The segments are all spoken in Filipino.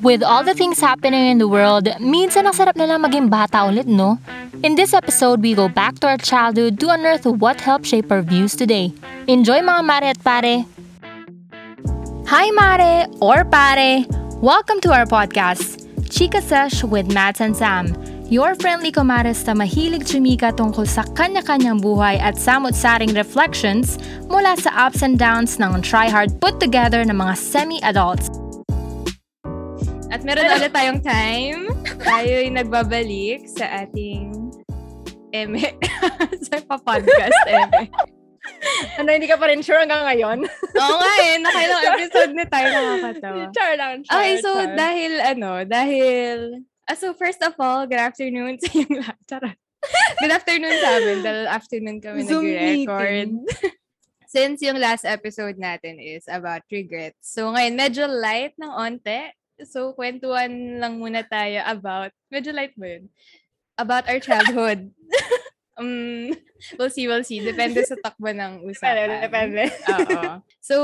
With all the things happening in the world, minsan ang sarap na lang maging bata ulit, no? In this episode, we go back to our childhood to unearth what helped shape our views today. Enjoy mga mare at pare! Hi mare or pare! Welcome to our podcast, Chika Sesh with Matt and Sam. Your friendly kumares na mahilig chumika tungkol sa kanya-kanyang buhay at samot-saring reflections mula sa ups and downs ng try-hard put together ng mga semi-adults. At meron ulit tayong time. Tayo'y nagbabalik sa ating eme. sa pa-podcast eme. Ano, hindi ka pa rin sure hanggang ngayon? Oo nga eh. Nakailang episode na tayo nakakatawa. char lang, char, Okay, so char. dahil ano, dahil... Ah, so first of all, good afternoon sa yung lahat. Charot. Good afternoon sa amin. Dahil afternoon kami Zoom nag-record. Since yung last episode natin is about regrets. So ngayon, medyo light ng onte. So, kwentuhan lang muna tayo about, medyo light ba yun? About our childhood. um, we'll see, we'll see. Depende sa takbo ng usapan. Depende, depende. Oo. So,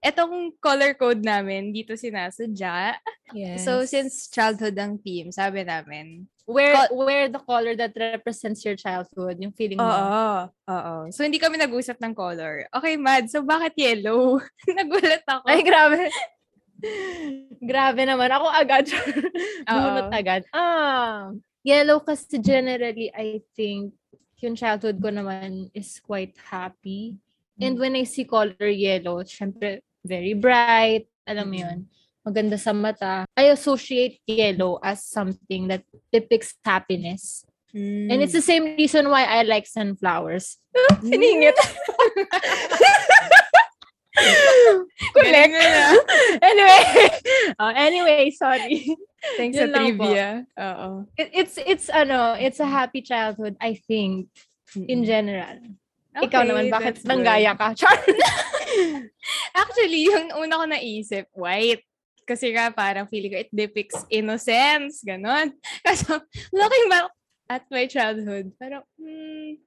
etong color code namin, dito sinasadya. Yes. So, since childhood ang team, sabi namin, where Col- where the color that represents your childhood, yung feeling mo. Oo, oo. So, hindi kami nag-usap ng color. Okay, Mad, so bakit yellow? Nagulat ako. Ay, grabe. Grabe naman. Ako agad. Bunot agad. Ah, yellow kasi generally, I think, yung childhood ko naman is quite happy. And when I see color yellow, syempre, very bright. Alam mo Mm. yun. Maganda sa mata. I associate yellow as something that depicts happiness. And it's the same reason why I like sunflowers. Siningit. Na. anyway. Oh, anyway, sorry. Thanks sa Yun po. trivia. Oo. It- it's it's ano, it's a happy childhood, I think, in general. Ikaw Okay, naman, bakit nanggaya ka? Char. Actually, yung una ko naisip, white. Kasi nga parang feeling ko it depicts innocence, ganon. Kaso, looking back at my childhood, parang, hmm,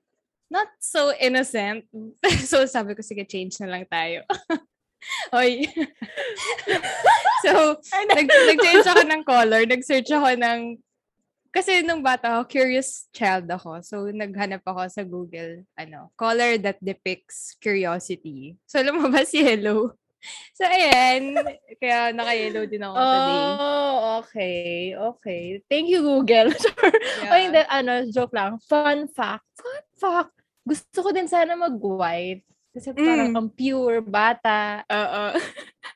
not so innocent. so, sabi ko, sige, change na lang tayo. Hoy. so, nag, nag-change ako ng color. Nag-search ako ng kasi nung bata ako, curious child ako. So, naghanap ako sa Google, ano, color that depicts curiosity. So, lumabas yellow. So, ayan. Kaya naka-yellow din ako today. Oh, okay. Okay. Thank you, Google. Yeah. Oh, hindi, ano, joke lang. Fun fact. Fun fact. Gusto ko din sana mag-white. Kasi parang Mm. ang pure, bata. Oo.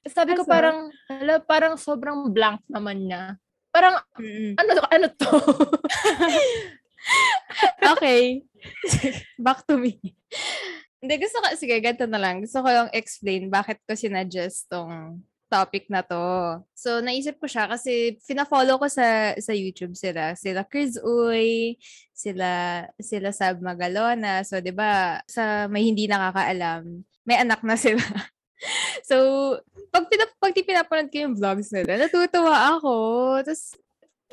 Sabi ko parang, hala, parang sobrang blank naman niya. Parang, Mm-mm. ano, ano to? Okay. Back to me. Hindi, gusto ko, sige, ganito na lang. Gusto ko yung explain bakit ko sinadjust tong topic na to. So, naisip ko siya kasi fina-follow ko sa sa YouTube sila. Sila Chris Uy, sila sila Sab Magalona. So, 'di ba, sa may hindi nakakaalam, may anak na sila. so, pag, pinap pag pinapanood ko yung vlogs nila, natutuwa ako. Tapos,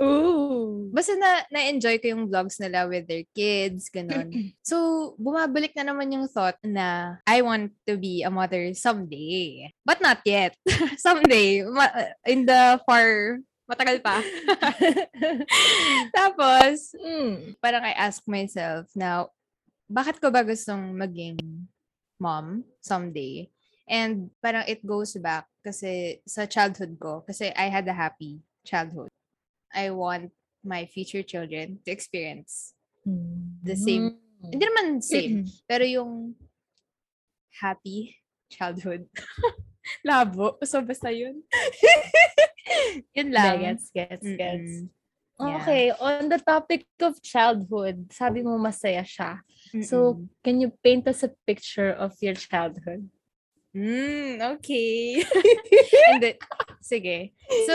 Ooh. basta na, na-enjoy ko yung vlogs nila with their kids, ganun. so, bumabalik na naman yung thought na I want to be a mother someday. But not yet. someday. Ma- in the far, matagal pa. Tapos, Mm. parang I ask myself now, bakit ko ba gustong maging mom someday? And parang it goes back kasi sa childhood ko, kasi I had a happy childhood. I want my future children to experience the same, Mm. hindi naman same, pero yung happy childhood. Labo. So, basta yun. yun lang. Gets, gets, gets. Mm-mm. Yeah. Okay, on the topic of childhood, sabi mo masaya siya. So, Mm-mm. can you paint us a picture of your childhood? Mm, okay. And then, sige. So,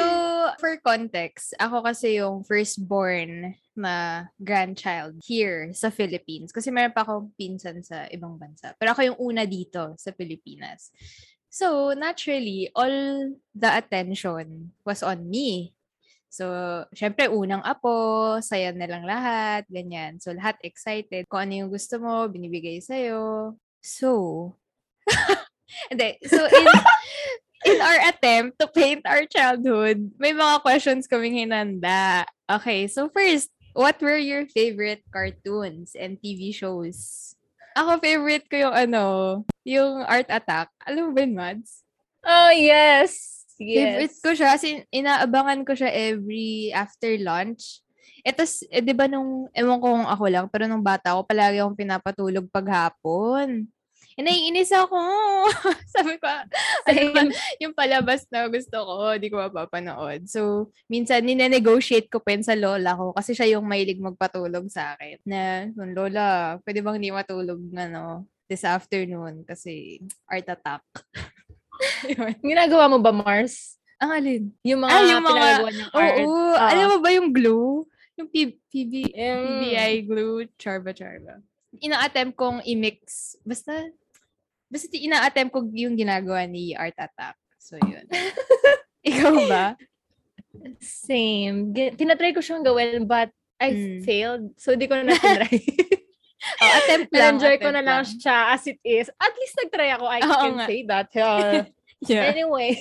for context, ako kasi yung firstborn na grandchild here sa Philippines. Kasi meron pa akong pinsan sa ibang bansa. Pero ako yung una dito sa Pilipinas. So, naturally, all the attention was on me. So, syempre, unang apo, saya na lang lahat, ganyan. So, lahat excited. Kung ano yung gusto mo, binibigay sa'yo. So, hindi. So, in, in our attempt to paint our childhood, may mga questions kaming hinanda. Okay, so first, what were your favorite cartoons and TV shows? Ako favorite ko yung ano, yung Art Attack. Alam mo ba yun, Mads? Oh, yes. Favorite Yes. ko siya. Kasi inaabangan ko siya every after lunch. Ito, eh, di ba nung, ewan ko kung ako lang, pero nung bata ako, palagi akong pinapatulog paghapon. Eh, naiinis ako. Sabi ko, ano ba, yung palabas na gusto ko, di ko mapapanood. So, minsan, nine-negotiate ko pa yun sa lola ko kasi siya yung mahilig magpatulog sa akin. Na, "Yung lola, pwede bang di matulog ano, this afternoon kasi art attack. Ginagawa mo ba, Mars? Ang alin? Yung mga, Ah, yung mga- pinagagawa niyang art. Oo. Oo. Alam mo ba yung glue? Yung P- PB, PBI glue, charba charba. Ina-attempt kong i-mix. Basta, basta ina-attempt ko yung ginagawa ni Art Attack. So, yun. Ikaw ba? Same. Tinatry ko siyang gawin, but I Mm. failed. So, di ko na tinry. Oh, attempt lang. Na-enjoy ko attempt na lang siya as it is. At least nagtry ako. I Oo can nga. say that. Uh, Yeah. Anyway.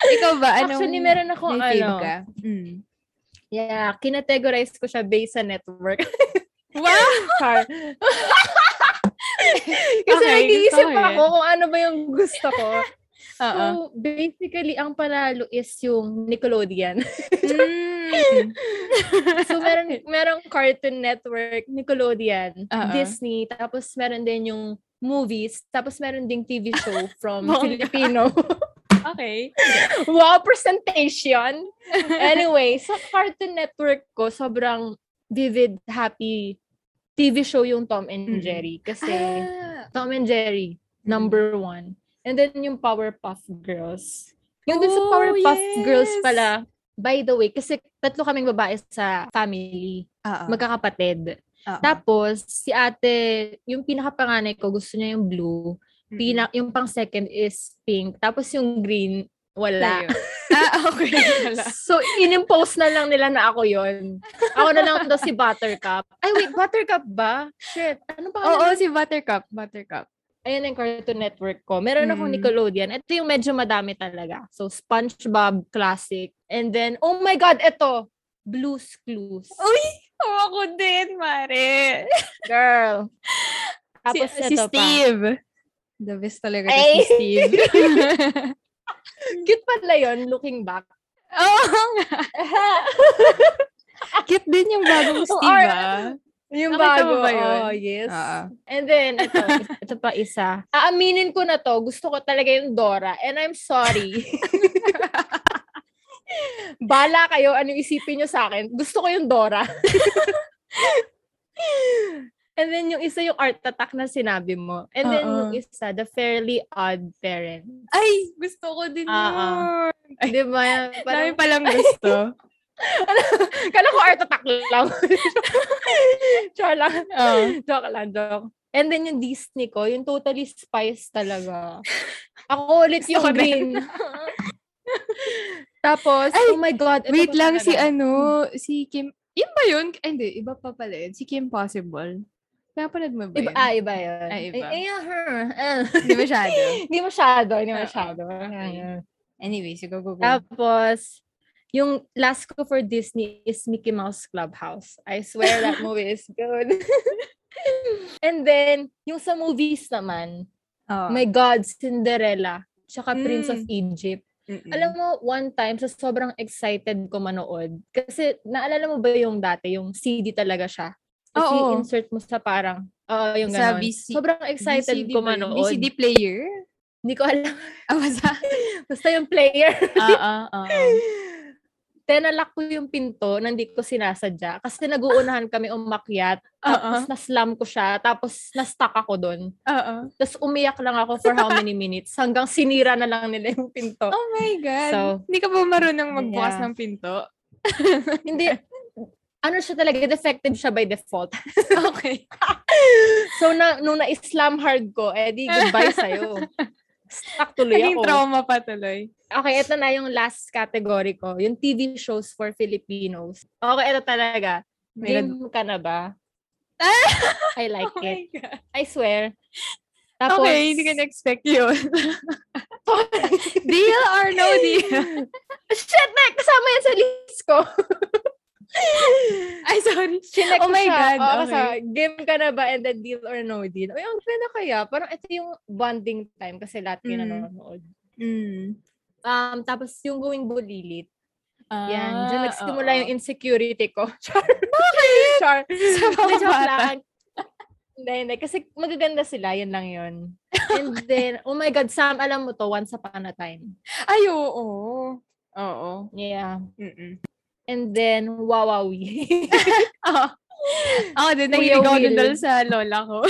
Ikaw ba? Anong Actually, meron fave ano. ka? Mm. Yeah, kinategorize ko siya based sa network. Wow! Char. Kasi Okay, nag-iisip ako kung ano ba yung gusto ko. Oo. So, basically, ang panalo is yung Nickelodeon. Mm. so, meron, merong Cartoon Network, Nickelodeon, Oo. Disney, tapos meron din yung movies, tapos meron ding TV show from. Filipino. Okay. wow, presentation! Anyway, sa Cartoon Network ko, sobrang vivid, happy TV show yung Tom and. Jerry. Kasi Ah. Tom and Jerry, number one. And then yung Powerpuff Girls. Yung dun sa Oh, Powerpuff Girls yes. pala, by the way, kasi tatlo kaming babae sa family, Oo. magkakapatid. Oo. Tapos, si ate, yung pinakapanganay ko, gusto niya yung blue. Pina, yung pang second is pink. Tapos yung green, wala. Ah, okay. Wala. So, inimpose na lang nila na ako yon. Ako na lang daw si Buttercup. Ay, wait, Buttercup ba? Shit. Ano pa? Oo, si Buttercup. Buttercup. Ayan ang Cartoon Network ko. Meron akong Mm. Nickelodeon. Ito yung medyo madami talaga. So, SpongeBob Classic. And then, oh my God, ito. Blue's Clues. Uy! Oh, ako din, Mare. Girl. Si, Tapos si pa. Steve. The best talaga Ay! si Steve. Cute pala yun, looking back. Oo nga. Cute din yung bagong Oh, Steve, ah. yung Nakita bago. ba yun? Oh, yes. Oo. And then, ito, ito pa isa. Aaminin ko na to, gusto ko talaga yung Dora. And I'm sorry. Bala kayo, ano isipin nyo sa akin. Gusto ko yung Dora. And then yung isa yung art attack na sinabi mo. And then Oo. yung isa, the fairly odd parent. Ay, gusto ko din Ah, yun. Di ba? Dami Parang, palang gusto. kala ko art attack lang. Char lang. Oo. joke lang, joke. And then yung Disney ko, yung totally spice talaga. Ako ulit yung green. Tapos, Ay, oh my God. Wait lang, si talaga? ano, si Kim, yun ba yun? Ay, hindi, iba pa pala yun. Si Kim Possible. Napanood mo ba Iba, yun? ah, iba yun. Ay, iba. Ay, ay, her. Ah. Hindi masyado. Hindi masyado, hindi Oo. masyado. Okay. Anyway, sige, go, go. Tapos, yung last ko for Disney is Mickey Mouse Clubhouse. I swear that movie is good. And then, yung sa movies naman, Oh. my God, Cinderella, tsaka Prince of Mm. Egypt. Mm-mm. Alam mo, one time, sa sobrang excited ko manood, kasi naalala mo ba yung dati, yung CD talaga siya? Tapos Oo. i-insert mo sa parang, oo, yung Sa ganon. VC sobrang excited VCD ko ba yun? manood. VCD player? Hindi ko alam. Ah, basta. Basta yung player. Ah, ah, ah. Tenalak ko yung pinto, nandi ko sinasadya. Kasi nag-uunahan kami umakyat. Tapos na-slam ko siya. Tapos na-stuck ako doon. Oo. Tapos umiyak lang ako for how many minutes. Hanggang sinira na lang nila yung pinto. Oh my God. So, Hindi ka ba marunong magbukas Yeah. ng pinto? Hindi, ano siya talaga, defective siya by default. Okay. So, na, nung na-slam hard ko, eh di goodbye sa'yo. Stuck tuloy Naging ako. trauma pa tuloy. Okay, ito na yung last category ko. Yung TV shows for Filipinos. Okay, ito talaga. Meron- Game ka na ba? I like Oh it. God. I swear. Tapos, okay, hindi ko na-expect yun. deal or no deal? Shit, na, kasama yan sa list ko. Ay, sorry. Chinek Oh my siya. God, Oo, okay. sa game ka na ba and then deal or no deal? Ay, ang ganda kaya. Parang ito yung bonding time kasi lahat Mm. nanonood. Mm. Um, tapos yung going bulilit. Yan. Ah, Diyan nagsimula oo. yung insecurity ko. Char. Char. Sa mga bata. lang. Hindi, hindi. Kasi magaganda sila. Yan lang yun. And then, oh my God, Sam, alam mo to, once upon a time. Ay, oo. Oo. Yeah. Mm-mm. And then, Wawawi. Oo. Ako din, Will. din dahil sa lola ko.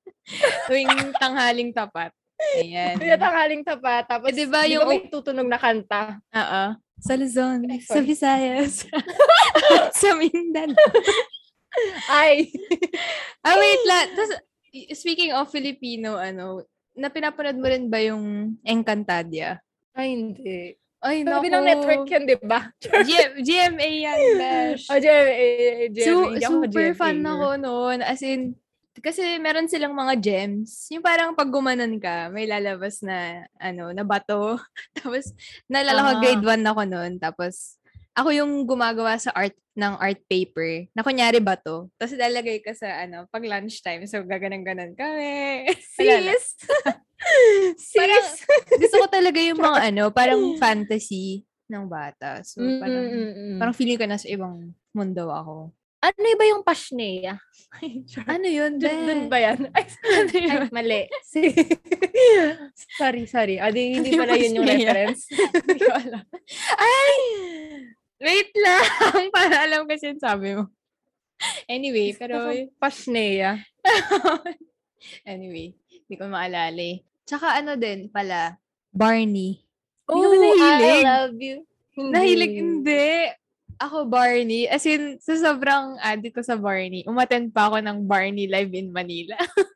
Tuwing tanghaling tapat. Ayan. Kaya takaling tapat. Tapos, Eh, di ba di yung- ba may tutunog na kanta? Oo. Sa Luzon, Ay, sa. Visayas, sa Mindanao. Ay! Ah, wait lang. Y- speaking of Filipino, ano, na pinapanood mo rin ba yung Encantadia? Ay, hindi. Ay, Sabi naku. ng network yan, di ba? G- GMA yan, Besh. O, GMA. GMA. Ako super GMA. fan ako noon. As in, kasi meron silang mga gems. Yung parang pag gumanon ka, may lalabas na, ano, na bato. Tapos, naalala ko Ah. grade 1 ako noon. Tapos, ako yung gumagawa sa art ng art paper na kunyari bato. Tapos ilalagay ka sa ano, pag lunchtime. So gaganan-ganan kami. Alala. Sis! Parang, gusto ko talaga yung mga ano, parang fantasy ng bata. So Mm, parang, mm, mm, mm. parang feeling ko nasa ibang mundo ako. Ano ba yung Pashnea? Ano yun, Dun, dun ba yan? Ay, Ano yun? ay mali. sorry, sorry. Adi, hindi Ano yung pala yun yung reference. Hindi ko alam. Ay! Wait lang. Para alam kasi yung sabi mo. Anyway, pero... Pashnea. anyway, hindi ko maalala eh. Tsaka ano din pala, Barney. Oh? I love you. Hindi. Nahilig, hindi. Ako, Barney. As in, sa sobrang addict ko sa Barney, umattend pa ako ng Barney Live in Manila.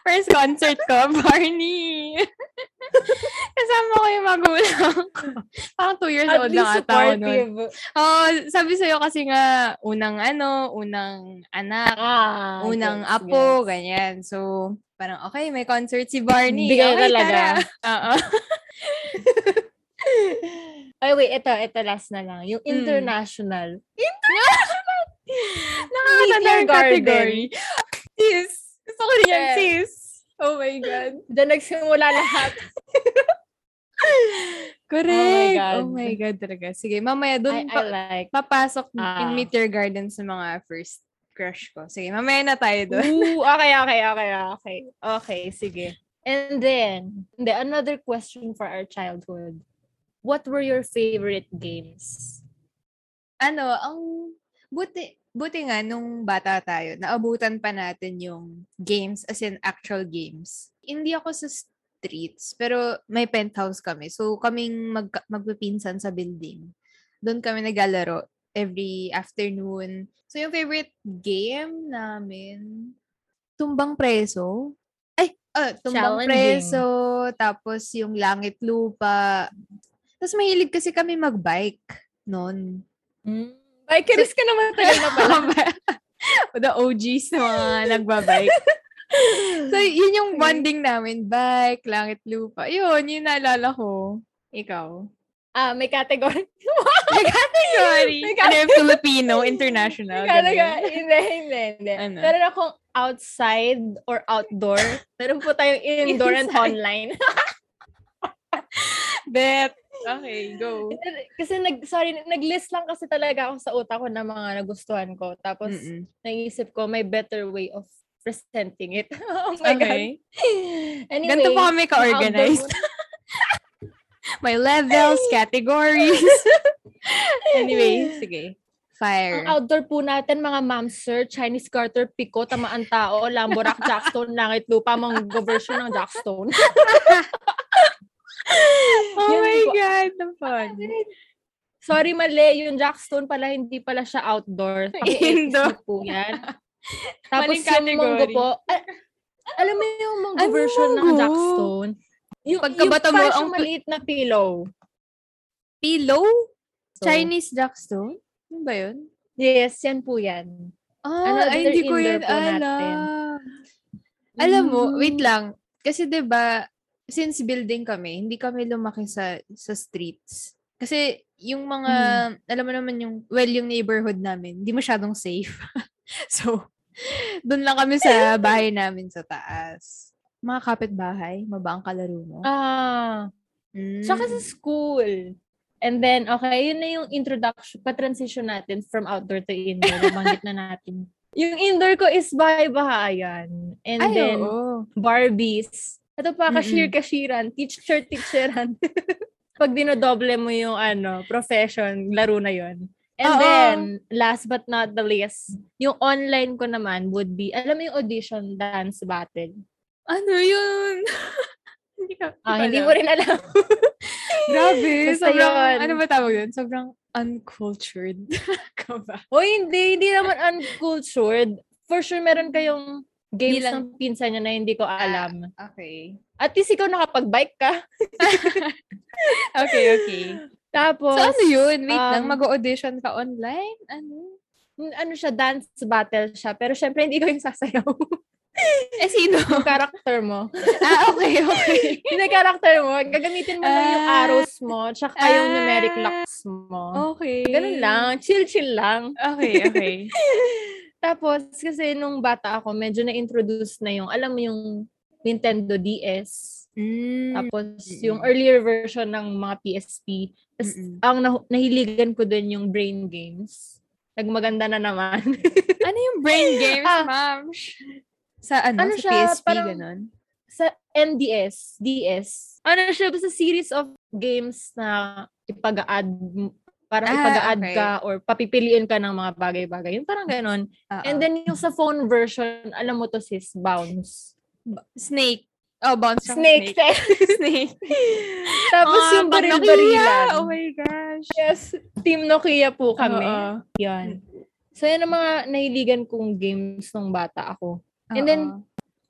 First concert ko, Barney. Kasama ko yung magulang ko. Parang two years At old lang ata ako nun. Oh, sabi sa'yo kasi nga, unang ano, unang anak, Ah, unang gets, apo, gets. ganyan. So, parang okay, may concert si Barney. Bigay okay, talaga. Oo. Ay, wait, ito, ito last na lang. Yung Mm. international. Nakakatanda yung category. Sis. Gusto ko rin yan, sis. Oh my God. Diyan nagsimula lahat. Correct. God. Oh my God talaga. Sige, mamaya I, dun I pa- like. papasok Ah. yung Meteor Garden sa mga first crush ko. Sige, mamaya na tayo doon. Ooh, okay, okay, okay, okay. Okay, sige. And then, hindi, another question for our childhood. What were your favorite games? ano, ang buti, buti nga nung bata tayo, naabutan pa natin yung games as in actual games. Hindi ako sa streets, pero may penthouse kami. So, kaming mag, magpipinsan sa building. Doon kami naglalaro every afternoon. So, yung favorite game namin, Tumbang Preso. Ay, ah, Tumbang. Preso, tapos yung Langit Lupa. Tapos mahilig kasi kami magbike noon. Bikeris ka naman tagal na pala. The OGs na mga nagbabike. so, yun yung bonding namin. Bike, langit lupa. Yun, yun naalala ko. Ikaw. Ah, may category. May category. May Ano yung Filipino, international. May category. Hindi, hindi, hindi. Ano? Meron akong outside or outdoor. Meron po tayong indoor and online. Bet. Okay, go. kasi nag sorry, nag-list lang kasi talaga ako sa utak ko ng mga nagustuhan ko. Tapos Mm-mm. naisip ko may better way of presenting it. oh my Okay. god. Anyway, Ganito pa kami ka-organized. May levels, categories. anyway, sige. Fire. Ang outdoor po natin, mga ma'am sir, Chinese Garter, Pico, Tamaan Tao, Lamborak, Jackstone, Langit Lupa, mga version ng Jackstone. oh Yun my po. God, the fun. Sorry, mali. Yung Jackstone pala, hindi pala siya outdoor. Indoor. Po yan. Tapos Maling yung category. po, a- alam mo yung monggo Ano version ng monggo? Jackstone? Yung, Pagkabato yung mo, ang maliit na pillow. Pillow? So, Chinese Jackstone? Ano ba yun? Yes, yan po yan. Ah, Another ay, hindi ko yan po natin. alam. Alam mo, Mm. wait lang. kasi 'di ba since building kami, hindi kami lumaki sa sa streets. Kasi yung mga, alam mo naman yung, well, yung neighborhood namin, hindi masyadong safe. so, doon lang kami sa bahay namin sa taas. Mga kapitbahay, maba ang kalaro mo. Ah, Mm. Tsaka sa school. And then, okay, yun na yung introduction, pa-transition natin from outdoor to indoor. Nabanggit na natin. Yung indoor ko is bahay-bahayan. And Ay, then, oo. Barbies. Ito pa, Mm-mm. cashier-cashiran, teacher-teacheran. Pag dinodoble mo yung ano, profession, laro na yon. And Oo. then, last but not the least, yung online ko naman would be, alam mo yung audition dance battle? Ano yun? hindi ka, Ah, hindi mo rin alam. Grabe. Basta sobrang, yun. ano ba tawag yun? Sobrang uncultured. ka ba? Hoy, hindi. Hindi naman uncultured. For sure, meron kayong games Hindi lang- ng pinsan niya na hindi ko alam. Okay. At least ikaw nakapag-bike ka. Okay, okay. Tapos, So, ano yun? Wait lang, um, mag-audition ka online? Ano? ano siya, dance battle siya. Pero syempre, hindi ko yung sasayaw. Eh, sino? yung character mo. ah, okay, okay. Hindi character mo. Gagamitin mo lang yung Ah. arrows mo, tsaka yung Ah. numeric locks mo. Okay. Ganun lang. Chill-chill lang. Okay, okay. Tapos, kasi nung bata ako, medyo na-introduce na yung, alam mo yung Nintendo DS. Mm. Tapos, yung earlier version ng mga PSP. Tapos, Mm-mm. ang nah- nahiligan ko dun yung brain games. Nagmaganda na naman. ano yung brain games, Ah. ma'am? Sa ano? Ano sa siya, PSP, parang- ganun? sa NDS, DS. Ano siya, basta series of games na ipaga-add, parang Ah, ipaga-add okay. ka or papipiliin ka ng mga bagay-bagay. Yung parang ganon. Oo. And then yung sa phone version, alam mo to sis, Bounce. Snake. Oh, bounce from Snake. Snake. Tapos Ah, yung baril-barilan. Oh my gosh. Yes, Team Nokia po kami. Oo. Yan. So, yan ang mga nahiligan kong games nung bata ako. And then.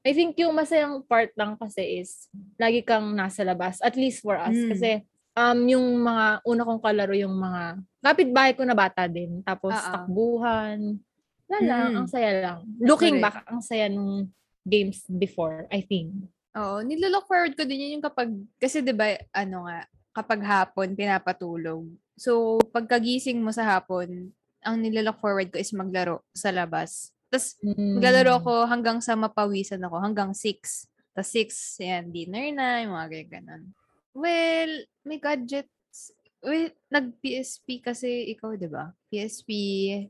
I think yung masayang part lang kasi is, lagi kang nasa labas. At least for us. Mm. Kasi, um, yung mga una kong kalaro, yung mga kapitbahay ko na bata din. Tapos, Oo. takbuhan. Wala lang, Mm. ang saya lang. Looking Correct. back, ang saya nung games before, I think. Oo, nilolook forward ko din yun yung kapag, kasi 'di ba ano nga, kapag hapon, pinapatulog. So, pagkagising mo sa hapon, ang nilolook forward ko is maglaro sa labas. Tapos, Mm. maglalaro ako hanggang sa mapawisan ako, hanggang 6. Tapos 6, yan, dinner na, yung mga ganyan. Well, may gadgets. Wait, nag-PSP kasi ikaw, di ba? PSP,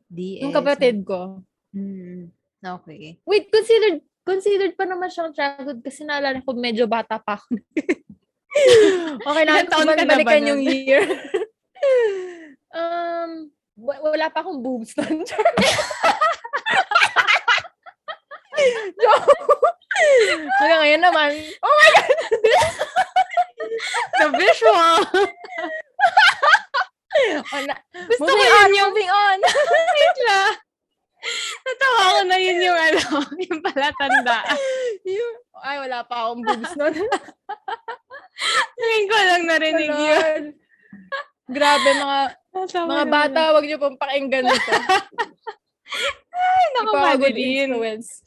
DS. Yung kapatid ko. Hmm, okay. Wait, considered considered pa naman siyang childhood kasi naalala ko medyo bata pa ako. okay na, taon ka na ba yung year. um, wa- wala pa akong boobs nun. Joke. Hanggang ngayon naman, oh my God! The visual! Na, Gusto ko moving yun on, yung moving on. Wait lang. Natawa ko na yun yung ano, yung palatanda. Yung- ay, wala pa akong boobs nun. Ngayon ko lang narinig yun. Lord. Grabe, mga Natawa mga bata, wag niyo pong pakinggan ito. Ay, naku, influence.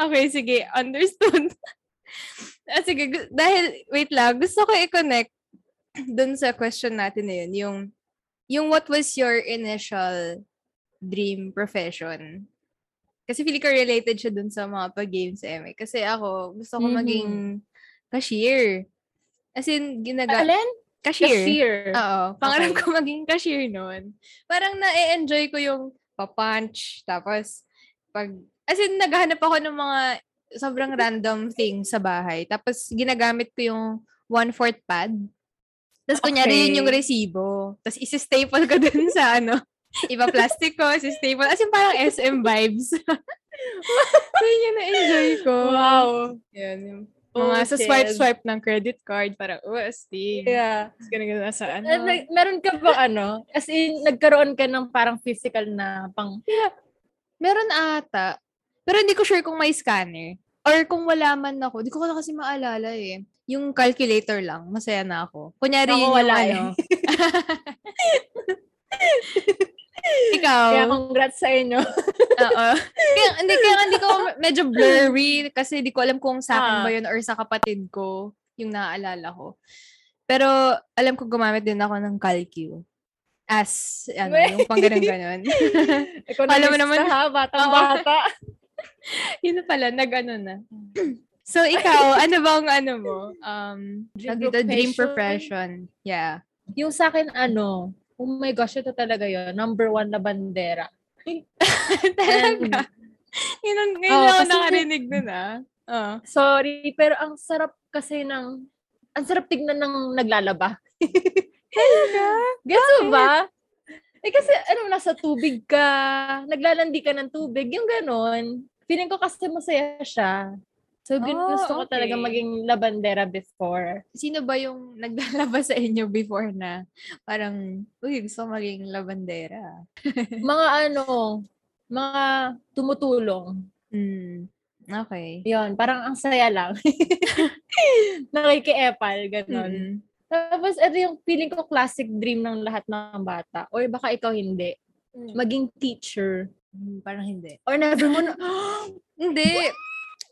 Okay, sige. Understood. Ah, sige, dahil, wait lang, gusto ko i-connect dun sa question natin na yun, yung, yung what was your initial dream profession? Kasi feeling ko related siya dun sa mga pag-games eh. Kasi ako, gusto ko Mhm. maging cashier. As in, ginaga... Alin? cashier. Cashier. Oo. Pangarap Okay. ko maging cashier noon. Parang na-enjoy ko yung pa-punch. Tapos, pag, as in, naghahanap ako ng mga sobrang random things sa bahay. Tapos, ginagamit ko yung one-fourth pad. Tapos, kunyari, yun yung Okay. resibo. Tapos, isi-staple ko dun sa ano, iba plastic ko, isi-staple. As in, parang SM vibes. so, yun yung na-enjoy ko. Wow. Yan, yung Oh, mga sa shit. swipe-swipe ng credit card para, oh, astig. Yeah. Tapos, ganun sa ano. Nag- meron ka ba ano? As in, nagkaroon ka ng parang physical na pang... Meron ata. Pero hindi ko sure kung may scanner. Or kung wala man ako. Hindi ko na kasi maalala eh. Yung calculator lang. Masaya na ako. Kunyari Ako yun yung wala ano. Ikaw. Kaya congrats sa inyo. Oo. kaya, hindi, kaya hindi ko medyo blurry kasi di ko alam kung sa akin Ah. ba yun or sa kapatid ko yung naaalala ko. Pero alam ko gumamit din ako ng calcu. As, ano, yung pang ganun-ganon. Ikaw Alam mo na naman- ha, batang-bata. Yun na pala, nag-ano na. So, ikaw, ano bang ano mo? Um, Dream dito, dream profession? Yeah. Yung sa akin, ano, oh my gosh, ito talaga yun. Number one na bandera. Talaga. Yun ang, ngayon lang ako nakarinig nun ah. Oo. Sorry, pero ang sarap kasi ng, ang sarap tignan ng naglalaba. Talaga? Gets mo ba? Eh kasi, ano, nasa tubig ka, naglalandi ka ng tubig, yung ganon. Feeling ko kasi masaya siya. So, Oh, gusto ko talaga maging labandera before. Sino ba yung naglalaba sa inyo before na parang, uy, gusto maging labandera? Mga ano, mga tumutulong. Hmm. Okay. Yun, parang ang saya lang. Nakikiepal, ganon. Mm. Tapos, ito yung feeling ko classic dream ng lahat ng bata. Or baka ikaw hindi. Maging teacher. Hmm, Parang hindi. Or never mo na, Hindi.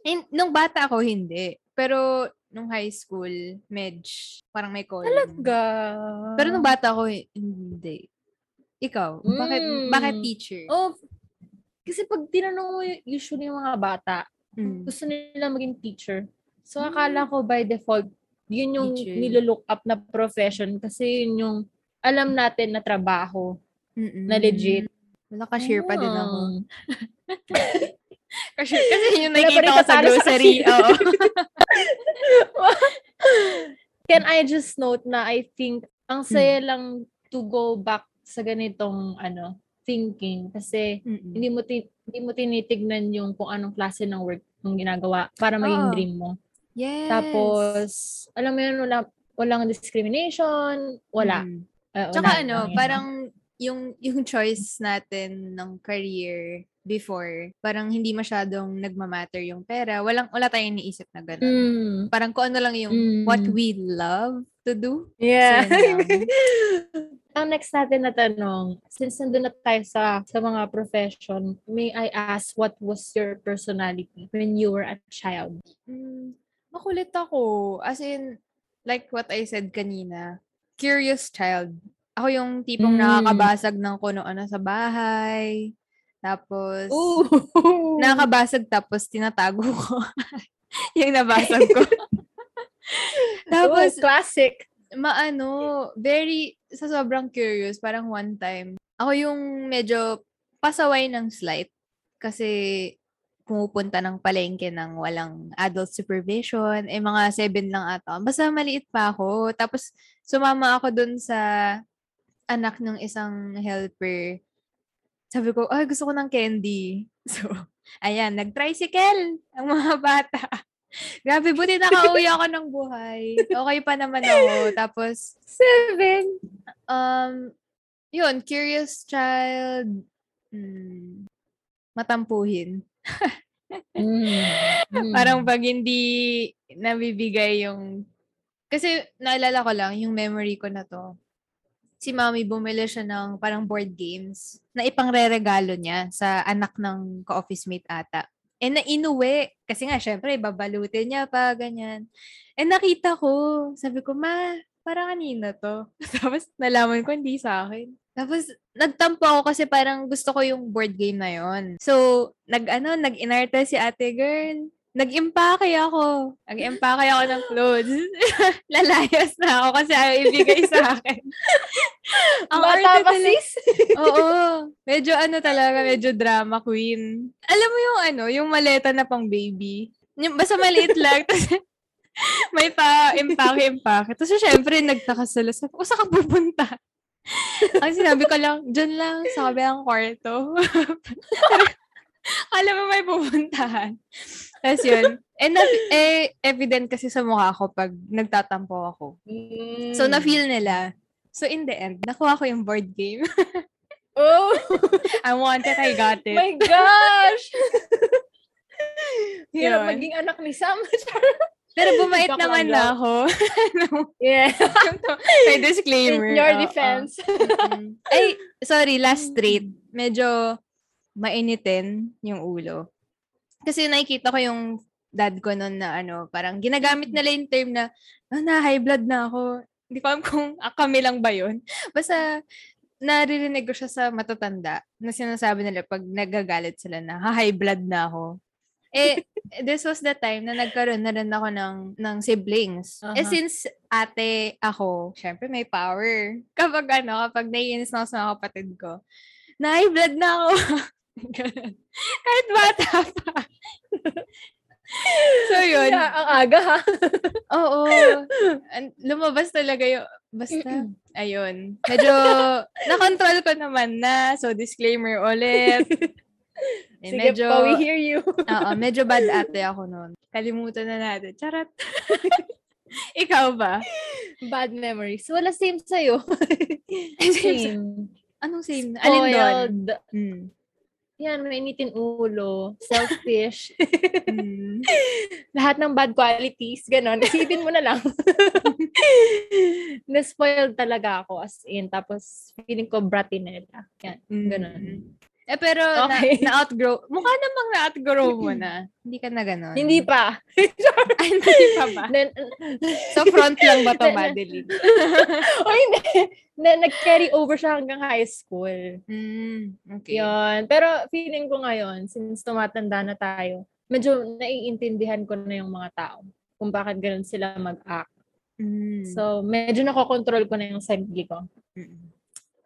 In, nung bata ako, hindi. Pero nung high school, medj, parang may calling. talaga. Pero nung bata ako, hindi. Ikaw, bakit, Mm. bakit teacher? Oh, kasi pag tinanong mo usually yung mga bata, Mm. gusto nila maging teacher. So, akala ko by default, yun yung Teacher. nilolook up na profession kasi yun yung alam natin na trabaho. Mm-mm. na legit. Wala ka-share pa din ako. Kasi, kasi yun nakikita ko sa sa grocery. Oo. Can I just note na I think ang Hmm. saya lang to go back sa ganitong ano thinking kasi Mm-mm. hindi mo ti- hindi mo tinitignan yung kung anong klase ng work yung ginagawa para maging Oo. dream mo. Yes. Tapos alam mo yun wala walang discrimination, wala. Mm. Uh, Tsaka wala ano, yun. parang yung yung choice natin ng career before, parang hindi masyadong nagmamatter yung pera. Walang wala tayong iniisip na gano'n. Mm. Parang kung ano lang yung Mm. what we love to do. Yeah. So. Ang next natin na tanong, since nandun na tayo sa, sa mga profession, may I ask what was your personality when you were a child? Mm, makulit ako. As in, like what I said kanina, curious child. Ako yung tipong Mm. nakakabasag ng kung ano sa bahay. Tapos, Ooh! nakakabasag tapos tinatago ko. yung nabasag ko. tapos, Ooh, classic. maano, very, sa sobrang curious, parang one time, ako yung medyo pasaway ng slight. Kasi, pumupunta ng palengke ng walang adult supervision. Eh, mga seven lang ata. Basta maliit pa ako. Tapos, sumama ako dun sa anak ng isang helper. Sabi ko, ay, gusto ko ng candy. So, ayan, nag-tricycle ang mga bata. Grabe, buti nakauwi ako ng buhay. Okay pa naman ako. Tapos, Seven. um, yun, curious child, mm, matampuhin. Mm. Parang pag hindi nabibigay yung... Kasi naalala ko lang, yung memory ko na to. Si mami bumili siya ng parang board games na ipangre-regalo niya sa anak ng ka-office mate ata. Eh, na inuwi. Kasi nga, syempre, babalutin niya pa, ganyan. Eh, nakita ko. Sabi ko, ma, parang kanina to. Tapos, nalaman ko, hindi sa akin. Tapos, nagtampo ako kasi parang gusto ko yung board game na yon. So, nag, ano, nag-inarte si ate girl. Nag-impake ako. Nag-impake ako ng clothes. Lalayas na ako kasi ayaw ibigay sa akin. Ang Bata pa, sis? Oo. Medyo ano talaga, medyo drama queen. Alam mo yung ano, yung maleta na pang baby. Yung, basta maliit lang. Tapos, may pa impake impake. Tapos syempre, nagtaka sila. Ko, saan ka pupunta? Ang sinabi ko lang, dyan lang, sa kabilang kwarto. Alam mo may pupuntahan. Tapos yun. And na, eh, evident kasi sa mukha ko pag nagtatampo ako. So, Mm. na-feel nila. So, in the end, nakuha ko yung board game. Oh I want it, I got it. my gosh! Hirap maging anak ni Sam. Pero bumait naman na ako. yeah. May disclaimer. In your Oo. defense. Mm-mm. Ay, sorry, last trait. Medyo mainitin yung ulo. Kasi nakikita ko yung dad ko noon na ano, parang ginagamit nila yung term na, ah, na high blood na ako. Hindi ko alam kung ah, kami lang ba yun. Basta, naririnig ko siya sa matatanda na sinasabi nila pag nagagalit sila na, ha, high blood na ako. Eh, this was the time na nagkaroon na rin ako ng, ng siblings. Eh, Aha. since ate ako, syempre may power. Kapag ano, kapag naiinis na ako sa mga kapatid ko, na blood na ako. Kahit bata pa. so, yun. Yeah, ang aga ha. Oo. Lumabas talaga yung, basta, ayun. Medyo, na-control ko naman na. So, disclaimer ulit. Eh, Sige medyo, pa, we hear you. Oo, medyo bad ate ako noon. Kalimutan na natin. Charot. Ikaw ba? Bad memories. Wala same sa'yo. same. Anong same? Alin doon? Spoiled. Mm. Yan, mainitin ulo. Selfish. Mm. Lahat ng bad qualities. Ganon. Isipin mo na lang. Na-spoiled talaga ako as in. Tapos, feeling ko bratinella. Yan. Ganon. Mm. Eh, pero Okay. na, na-outgrow. Mukha namang na-outgrow mo na. Hindi ka na ganon. Hindi pa. Ay, hindi pa ba? Then, Sa front lang ba to, Na- na- Madeline? o hindi. Na, nag-carry over siya hanggang high school. Mm, okay. Yun. Pero feeling ko ngayon, since tumatanda na tayo, medyo naiintindihan ko na yung mga tao kung bakit ganun sila mag-act. Mm. So, medyo nakokontrol ko na yung sarili ko. Mm.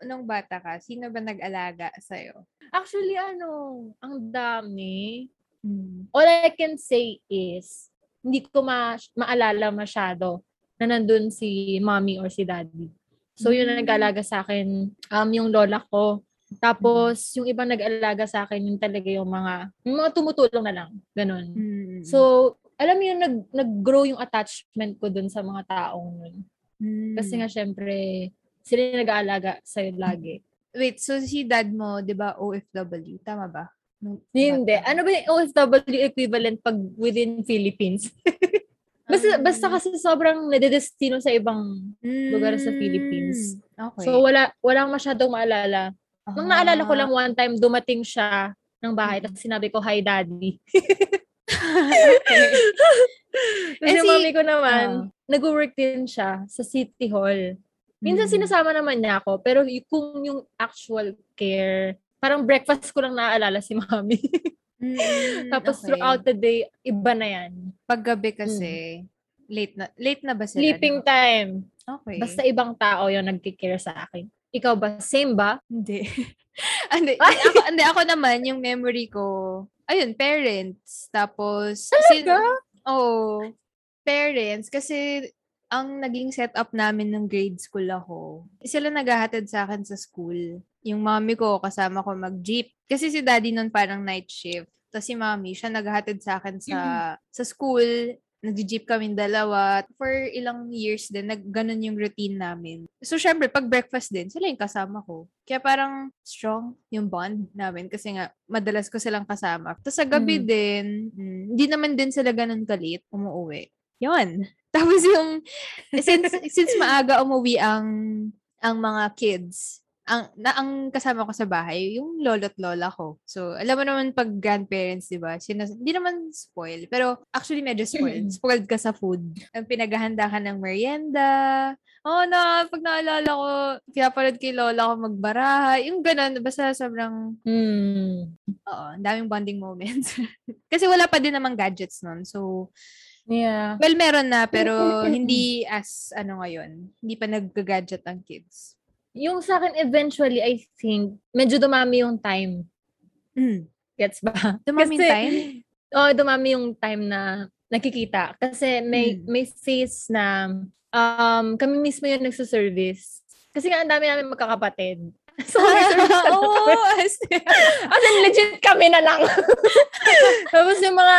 Nung bata ka, sino ba nag-alaga sa'yo? Actually, ano, ang dami. Mm. All I can say is, hindi ko ma- maalala masyado na nandun si mommy or si daddy. So, yun ang Mm. nag-alaga sa akin, um, yung lola ko. Tapos, yung ibang nag-alaga sa akin, yung talaga yung mga, yung mga tumutulong na lang. Ganun. Mm. So, alam mo yung nag, nag-grow yung attachment ko dun sa mga taong yun. Mm. Kasi nga, syempre, sila yung nag-aalaga sa'yo lagi. Wait, so si dad mo, di ba, OFW? Tama ba? Nung Hindi. bata? Ano ba yung OFW equivalent pag within Philippines? basta, Um, basta kasi sobrang nadedestino sa ibang lugar sa Philippines. Okay. So, wala, walang masyadong maalala. Nung naalala ko Ah. lang one time, dumating siya ng bahay, tapos sinabi ko, hi daddy. okay. Kasi Eh, si- mami ko naman, Ah. nag-work din siya sa City Hall. Minsan Mm. sinasama naman niya ako, pero kung yung actual care, parang breakfast ko lang naaalala si mami. Mm, Tapos okay. throughout the day, iba na yan. Paggabi kasi, late na late na ba sila? Sleeping time. Okay. Basta ibang tao yung nagkikare sa akin. Ikaw ba? Same ba? Hindi. hindi, ako, hindi, ako naman, yung memory ko, ayun, parents. Tapos, sin- Oo. parents. Kasi, ang naging setup namin ng grade school ako, sila naghahatid sa akin sa school. Yung mommy ko, kasama ko mag-jeep. Kasi si daddy nun parang night shift. Tapos si mommy, siya naghahatid sa akin sa, sa school. Nag-jeep kami dalawa. For ilang years din, nag, ganun yung routine namin. So, syempre, pag breakfast din, sila yung kasama ko. Kaya parang strong yung bond namin kasi nga, madalas ko silang kasama. Tapos sa gabi Mm. din, mm, hindi naman din sila ganun kalit umuwi. Yun. Tapos yung, since, since maaga umuwi ang, ang mga kids, ang, na, ang kasama ko sa bahay, yung lolo't lola ko. So, alam mo naman pag grandparents, di ba? Sinas- hindi naman spoil, pero actually medyo spoiled. Spoiled ka sa food. Ang pinaghahanda ka ng merienda. Oh, na, pag naalala ko, pinapanood kay lola ko magbaraha. Yung ganun, basta sobrang Hmm. Oo, daming bonding moments. Kasi wala pa din namang gadgets nun. So, Yeah. well, meron na, pero hindi as, ano ngayon, hindi pa nag-gadget ang kids. Yung sa akin, eventually, I think, medyo dumami yung time. Gets ba? Dumaming Kasi- time? Oo, dumami yung time na nakikita. Kasi may Mm. may phase na um, kami mismo yung nagsuservice. Kasi nga, ang dami namin magkakapatid. So, may service na Oo, as As in, legit kami na lang. Tapos yung mga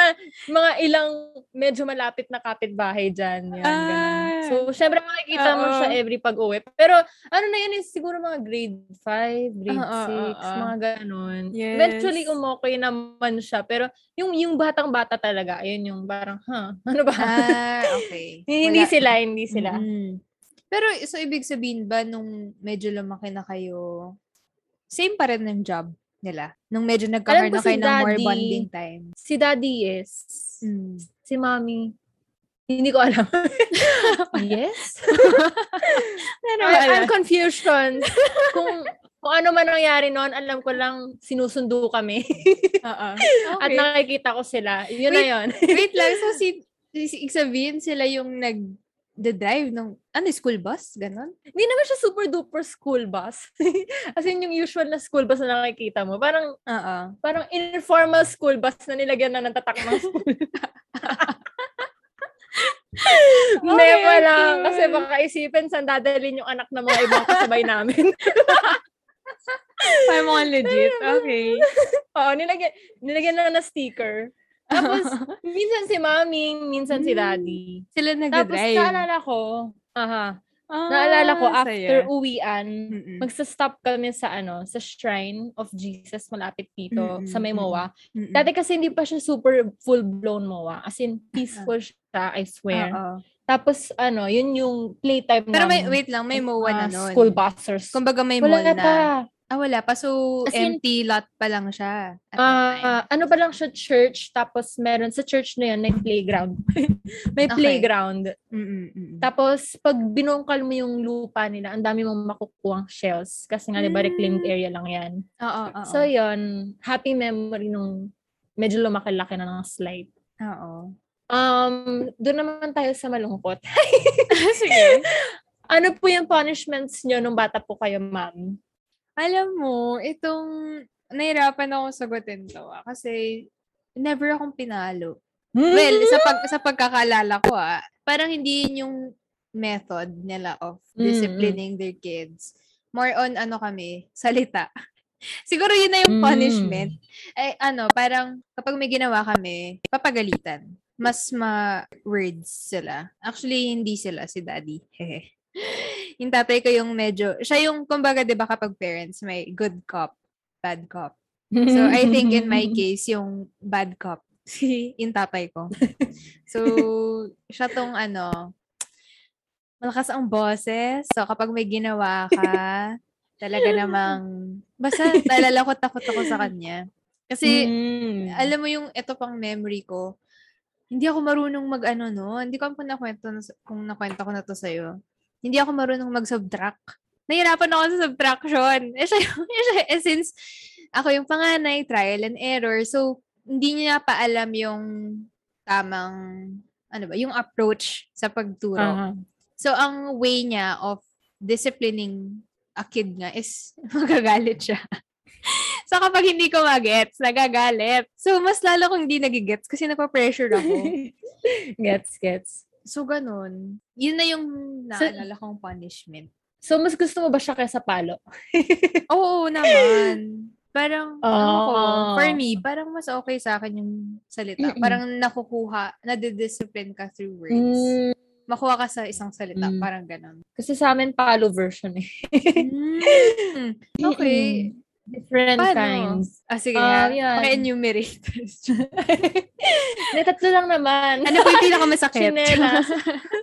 mga ilang medyo malapit na kapitbahay dyan. Yan, ganun. Ah. So, syempre makikita mo Oo. siya every pag-uwi. Pero, ano na yun, is siguro mga grade 5, grade Oo, oo, 6, oo. mga ganun. Yes. Eventually, umokay naman siya. Pero, yung yung batang-bata talaga, ayun yung parang, huh, ano ba? ah, okay. hindi Wala. sila, hindi sila. Mm. Pero, so, ibig sabihin ba, nung medyo lumaki na kayo, same pa rin yung job nila? Nung medyo nagkakaroon na si kayo ng more bonding time. Si daddy, yes. Mm. Si mommy, hindi ko alam. yes? Pero I. I'm confusion. kung, kung ano man nangyari noon, alam ko lang sinusundo kami. At Okay. nakikita ko sila. Yun na Wait. yun. Wait lang, so si, si sabihin sila yung nag the drive ng ano school bus ganon Hindi naman siya super duper school bus. As in, yung usual na school bus na nakikita mo. Parang, Oo. parang informal school bus na nilagyan na ng tatak ng school. Hindi Okay, pa lang. okay. Kasi baka isipin saan dadalhin yung anak ng mga ibang kasabay namin. Parang mga legit. Okay. Oo, nilagyan, nilagyan na na sticker. Tapos, minsan si mami, minsan si daddy. Sila Tapos, nag-drive. naalala ko, aha, Ah, naalala ko, saya. after uwian, Mm-mm. magsa-stop kami sa ano, sa Shrine of Jesus malapit dito Mm-mm, sa may MOA. Mm-mm. Dati kasi hindi pa siya super full-blown MOA. As in, peaceful siya, I swear. Oo. Tapos, ano, yun yung playtime Pero may, namin. wait lang, may MOA na Ah, nun. School bussers. Kumbaga may Wala mall na. pa. Ah, wala pa. So, As in- empty lot pa lang siya. Ah, time. ano pa lang siya church, tapos meron sa church na yun, may playground. may Okay. playground. Mm-mm, mm-mm. Tapos, pag binungkal mo yung lupa nila, ang dami mong makukuhang shells. Kasi nga, di ba, reclaimed Mm. area lang yan. Oo, oo. So, yun, happy memory nung medyo lumaki-laki na ng slide. Oo. Um, doon naman tayo sa malungkot. Sige. ano po yung punishments nyo nung bata po kayo, ma'am? Alam mo, itong nahirapan ako sagutin to ah, kasi never akong pinalo. Well, sa pag sa pagkakalala ko ah, parang hindi yun yung method nila of disciplining their kids. More on ano kami, salita. Siguro yun na yung Mm. punishment. Eh ano, parang kapag may ginawa kami, papagalitan. Mas ma-words sila. Actually, hindi sila, si daddy. Hehe. Yung tatay ko yung medyo, siya yung, kumbaga, di ba kapag parents, may good cop, bad cop. So, I think in my case, yung bad cop, si yung tatay ko. So, siya tong ano, malakas ang boses. So, kapag may ginawa ka, talaga namang, basta talala ko, takot ako sa kanya. Kasi, Mm. alam mo yung ito pang memory ko, hindi ako marunong mag-ano no, hindi ko kung nakwento na, kung nakwento ko na to sa'yo. Hindi ako marunong mag-subtract. Nahirapan ako sa subtraction. Eh, siya, eh, siya, eh, since ako yung panganay, trial and error, so, hindi niya pa alam yung tamang, ano ba, yung approach sa pagturo. Aha. So, ang way niya of disciplining a kid nga is magagalit siya. so, kapag hindi ko magets, nagagalit. So, mas lalo kong hindi nagigets kasi napapressure ako. gets, gets. So, ganun. Yun na yung So- naalala kong punishment. So, mas gusto mo ba siya kaysa palo? Oo naman. Parang, ano ko, Ah. for me, parang mas okay sa akin yung salita. Mm-mm. Parang nakukuha, nadidiscipline ka through words. Mm, Makuha ka sa isang salita, Mm. parang ganun. kasi sa amin, palo version eh. Mm. Okay. Different Paano? kinds. Ah, sige yan. Paki-enumerate. Hindi, tatlo lang naman. ano po yung pinakamasakit? Chinelas.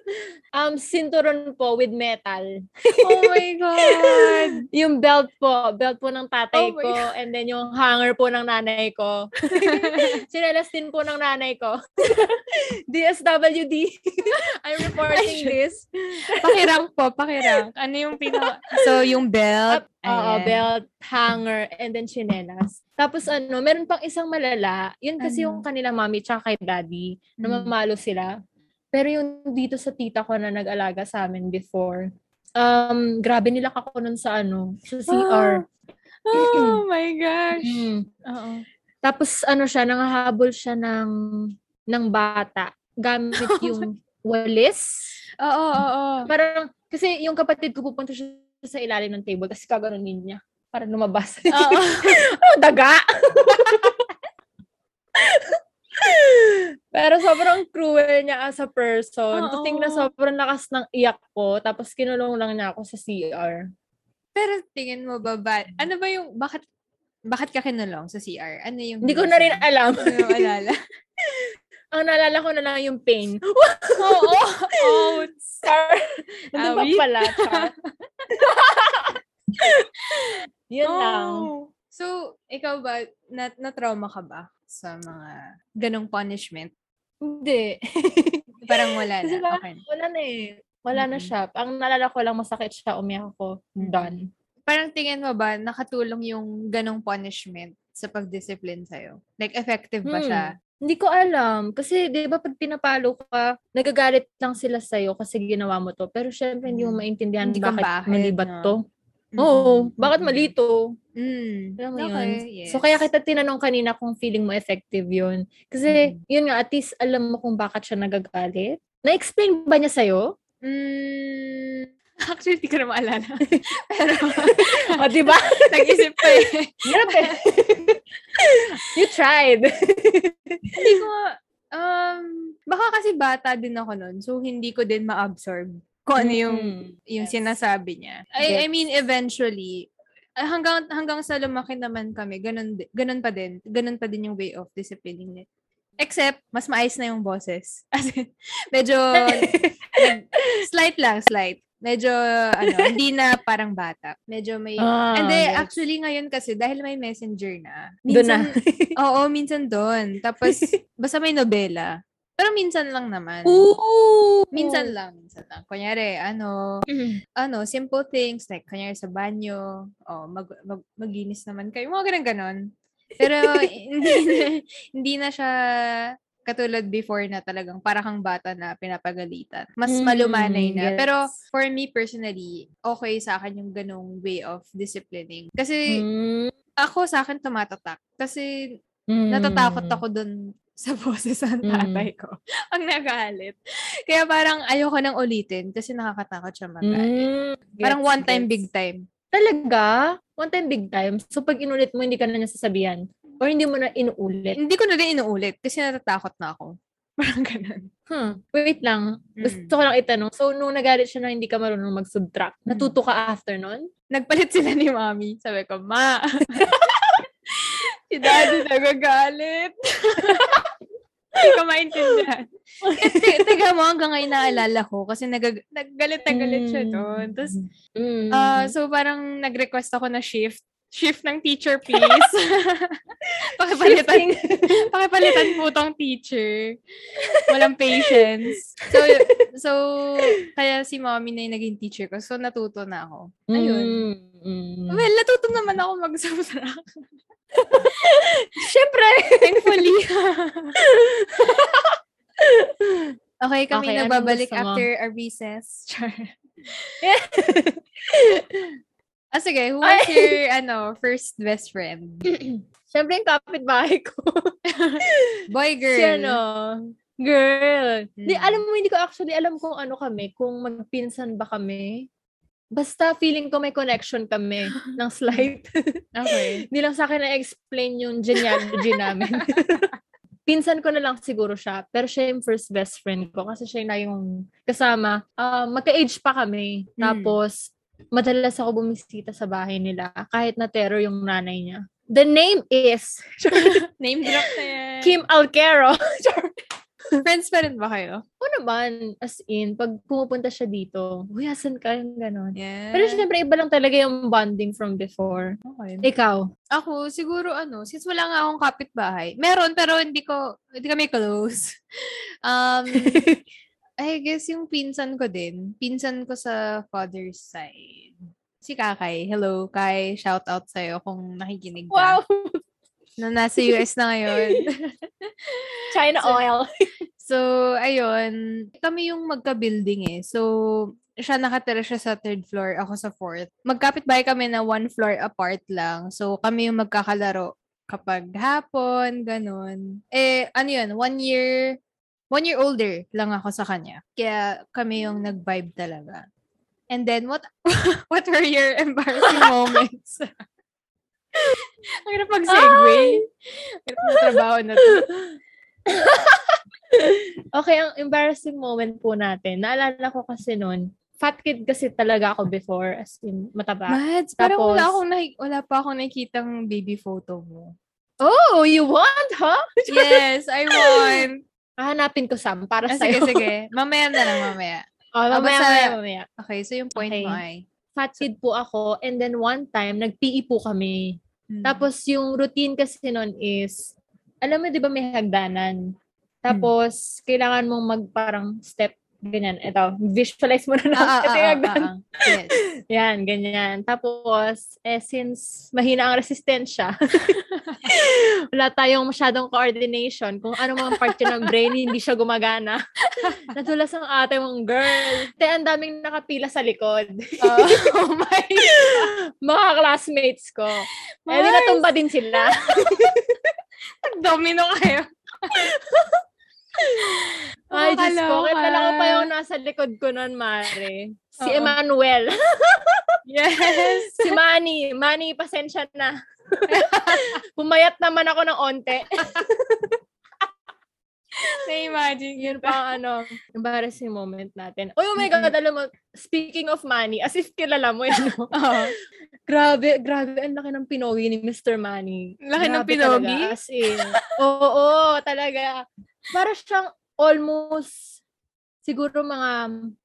um, sinturon po with metal. oh my God! Yung belt po, belt po ng tatay Oh ko, and then yung hanger po ng nanay ko. Chinelas din po ng nanay ko. DSWD. I'm reporting this. Pakirank po, pakirank. Ano yung pinaka... So, yung belt. Oo, ayan. belt, hanger, and then chinelas. Tapos ano, meron pang isang malala. Yun kasi Ano? yung kanila mami tsaka kay daddy. Na Mm. mamalo sila. Pero yung dito sa tita ko na nag-alaga sa amin before, um, grabe nila ako nun sa ano, sa CR. Oh my gosh. Mm. Oo. Tapos ano siya, nangahabol siya ng, ng bata gamit yung walis. Oo, oo, oo. Parang, kasi yung kapatid ko pupunta siya sa ilalim ng table, kasi kaganunin niya para lumabas. Oo. oh, daga! Pero sobrang cruel niya as a person. Oo. To think na sobrang lakas ng iyak ko, tapos kinulong lang niya ako sa CR. Pero tingin mo ba, ba ano ba yung, bakit, bakit ka kinulong sa CR? Ano yung... Hindi ko na rin alam. Ano yung alala? Ang naalala ko na lang yung pain. Oo. Oh, Char. Nandun pa Awit. pala. Yun lang. Oh. So, ikaw ba, na, na-trauma ka ba sa mga ganong punishment? Hindi. Parang wala na. parang Okay. wala na eh. Wala na Mm-mm. siya. Ang nalala ko lang masakit siya, umiyak ako. Done. Parang tingin mo ba, nakatulong yung ganong punishment sa pag-discipline sa'yo? Like, effective ba Hmm. siya? Hindi ko alam. Kasi, di ba, pag pinapalo ka, nagagalit lang sila sa'yo kasi ginawa mo to. Pero syempre, hindi mo Mm. maintindihan Hindi bakit, bakit, mali ba no? to. Oo, Mm-mm. bakit mali to? Mm. Alam mo Okay, yun? yes. So, kaya kita tinanong kanina kung feeling mo effective yun. Kasi, Mm. yun nga, at least alam mo kung bakit siya nagagalit. Na-explain ba niya sa'yo? Mm, actually, di ko na maalala. Pero, o, di ba? nag-isip pa eh. Hirap eh. you tried. hindi ko, um, baka kasi bata din ako nun. So, hindi ko din ma-absorb kung ano yung, Mm. yung Yes. sinasabi niya. I, I Gets. mean, eventually, ah, hanggang hanggang sa lumaki naman kami, ganun, ganun pa din. Ganun pa din yung way of disciplining niya. Except, mas maayos na yung boses. As in, medyo, slight lang, slight. Medyo, ano, hindi na parang bata. Medyo may, Ah, And then, gets. actually, ngayon kasi, dahil may messenger na, Doon na. oo, minsan doon. Tapos, basta may nobela. Pero minsan lang naman. Ooh! Minsan lang, minsan lang. Kunyari, ano, ano, simple things, like, kunyari sa banyo, oh, mag, mag, maginis naman kayo, mga ganun-ganon. Pero, hindi na, hindi na siya katulad before na talagang para kang bata na pinapagalitan. Mas Mm, malumanay na. yes. Pero, for me personally, okay sa akin yung ganong way of disciplining. Kasi, Mm. ako sa akin tumatatak. Kasi, Mm. natatakot ako dun sa boses ng Mm. tatay ko. Ang nagalit. Kaya parang ayoko nang ulitin kasi nakakatakot siya magalit. Mm. Parang Gets, one time, gets. big time. Talaga? One time, big time? So, pag inulit mo, hindi ka na niya sasabihan? Or hindi mo na inuulit? Hindi ko na din inuulit kasi natatakot na ako. Parang ganun. Hmm. Wait lang. Mm. Gusto ko lang itanong. So, nung nagalit siya na hindi ka marunong mag-subtract, Mm. natuto ka after nun? Nagpalit sila ni mami. Sabi ko, ma, si daddy nagagalit. Hindi ko maintindihan. Tiga mo, hanggang ngayon naalala ko kasi nagag- naggalit na galit siya doon. Tapos, Mm. Ah, so parang nag-request ako na shift. Shift ng teacher, please. pakipalitan, pakipalitan po tong teacher. Walang patience. So, so, kaya si mommy na yung naging teacher ko. So, natuto na ako. Ayun. Mm. Well, natuto naman ako mag-subtract. Siyempre! Thankfully. okay, kami Okay, anong nagbabalik after a recess. Char. Ah, sige. Who was Ay! your, ano, first best friend? Siyempre yung kapitbahay ko. Boy, girl. Si ano, girl. Di, Mm. alam mo, hindi ko actually alam kung ano kami, kung magpinsan ba kami. Basta feeling ko may connection kami ng slight. Okay. Hindi lang sa akin na-explain yung genealogy namin. Pinsan ko na lang siguro siya. Pero siya yung first best friend ko. Kasi siya na yung kasama. Ah, magka-age pa kami. Mm. Tapos, madalas ako bumisita sa bahay nila. Kahit na terror yung nanay niya. The name is Name drop na yan. Kim Alquero. Friends pa rin ba kayo? Oo naman, as in, pag pumupunta siya dito, uy, asan ka? Yung ganon. Yeah. Pero syempre, iba lang talaga yung bonding from before. okay. Ikaw? Ako, siguro ano, since wala nga akong kapitbahay, meron pero hindi ko, hindi kami close. Um, I guess yung pinsan ko din, pinsan ko sa father's side. Si Kakay. Hello, Kai. Shout out sa'yo kung nakikinig ka. Na nasa US na ngayon. China So- oil. So, ayun. Kami yung magka-building eh. So, siya nakatira siya sa third floor, ako sa fourth. Magkapit-bahay kami na one floor apart lang. So, kami yung magkakalaro kapag hapon, ganun. Eh, ano yun, one year, one year older lang ako sa kanya. Kaya kami yung nag-vibe talaga. And then, what what were your embarrassing moments? Ang hirap mag-segue. Ang hirap na trabaho na to. okay, ang embarrassing moment po natin, naalala ko kasi noon, fat kid kasi talaga ako before, as in, mataba. Mads, parang wala, Tapos- akong nahi- wala pa akong nakikitang baby photo mo. Oh, you want, huh? Yes, I want. Hahanapin ko, Sam, para Ah, sige, sa'yo. sige. Mamaya na lang, mamaya. Oh, mamaya, basta- mamaya, mamaya. Okay, so yung point Okay. mo ay, Fat kid po ako, and then one time, nag-PE po kami. Mm. Tapos yung routine kasi nun is, alam mo 'di ba may hagdanan. Tapos kailangan mong mag parang step ganyan. Ito, visualize mo na na. Ah, ah, ah, ah, ah, ah. Yes. Yan, ganyan. Tapos, eh, since mahina ang resistensya, wala tayong masyadong coordination. Kung ano mga part yun ng brain, hindi siya gumagana. Nadulas ang ate mong girl. Te, ang daming nakapila sa likod. oh my mga classmates ko. Eh, Mars! natumba din sila. Domino kayo. Ay, Diyos ko. Kilala ko pa yung nasa likod ko nun, Mare. Si Oo. Emmanuel. Yes. si Manny. Manny, pasensya na. Pumayat naman ako ng onte. Na-imagine Yun pa ang ano, embarrassing moment natin. Oh, oh my God, alam mo, speaking of Manny, as if kilala mo yun, no? Oo. grabe, grabe, ang laki ng pinogi ni Mr. Manny. Laki ng Grabe pinogi? Talaga, as in. Oo, oo, talaga. Para siyang almost, siguro mga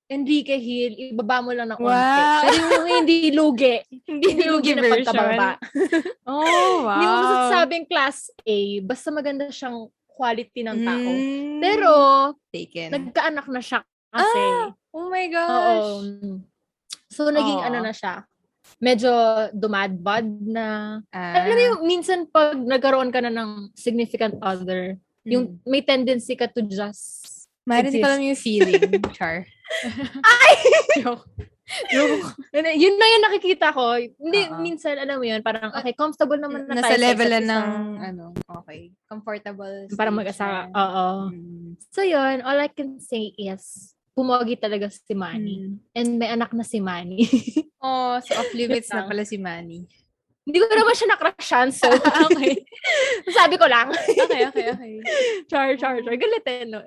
Enrique Hill, ibaba mo lang ng konti. Wow. Pero yung hindi lugi. Hindi hindi lugi na pagkababa. Oh, wow. Hindi mo masasabing class A, basta maganda siyang quality ng tao. Mm. Pero, taken. nagkaanak na siya kasi. oh my Oo. gosh. So, naging Oo. ano na siya. Medyo dumadbad na. Ah. Alam mo yung minsan pag nagkaroon ka na ng significant other, yung may tendency ka to just exist. ko lang yung feeling. Char. Ay! Joke. Joke. yun na yung nakikita ko. Hindi, Oo. minsan, alam mo yun, parang, okay, comfortable naman na Nasa tayo sa level na ng, ano, okay. Comfortable. Parang stage mag-asawa. Oo. Mm. So yun, all I can say is, pumogi talaga si Manny. Mm. And may anak na si Manny. Oh, so off limits na pala si Manny. Hindi ko naman siya nakrasyan, so okay. sabi ko lang. Okay, okay, okay. char, char, char. Galit eh, no?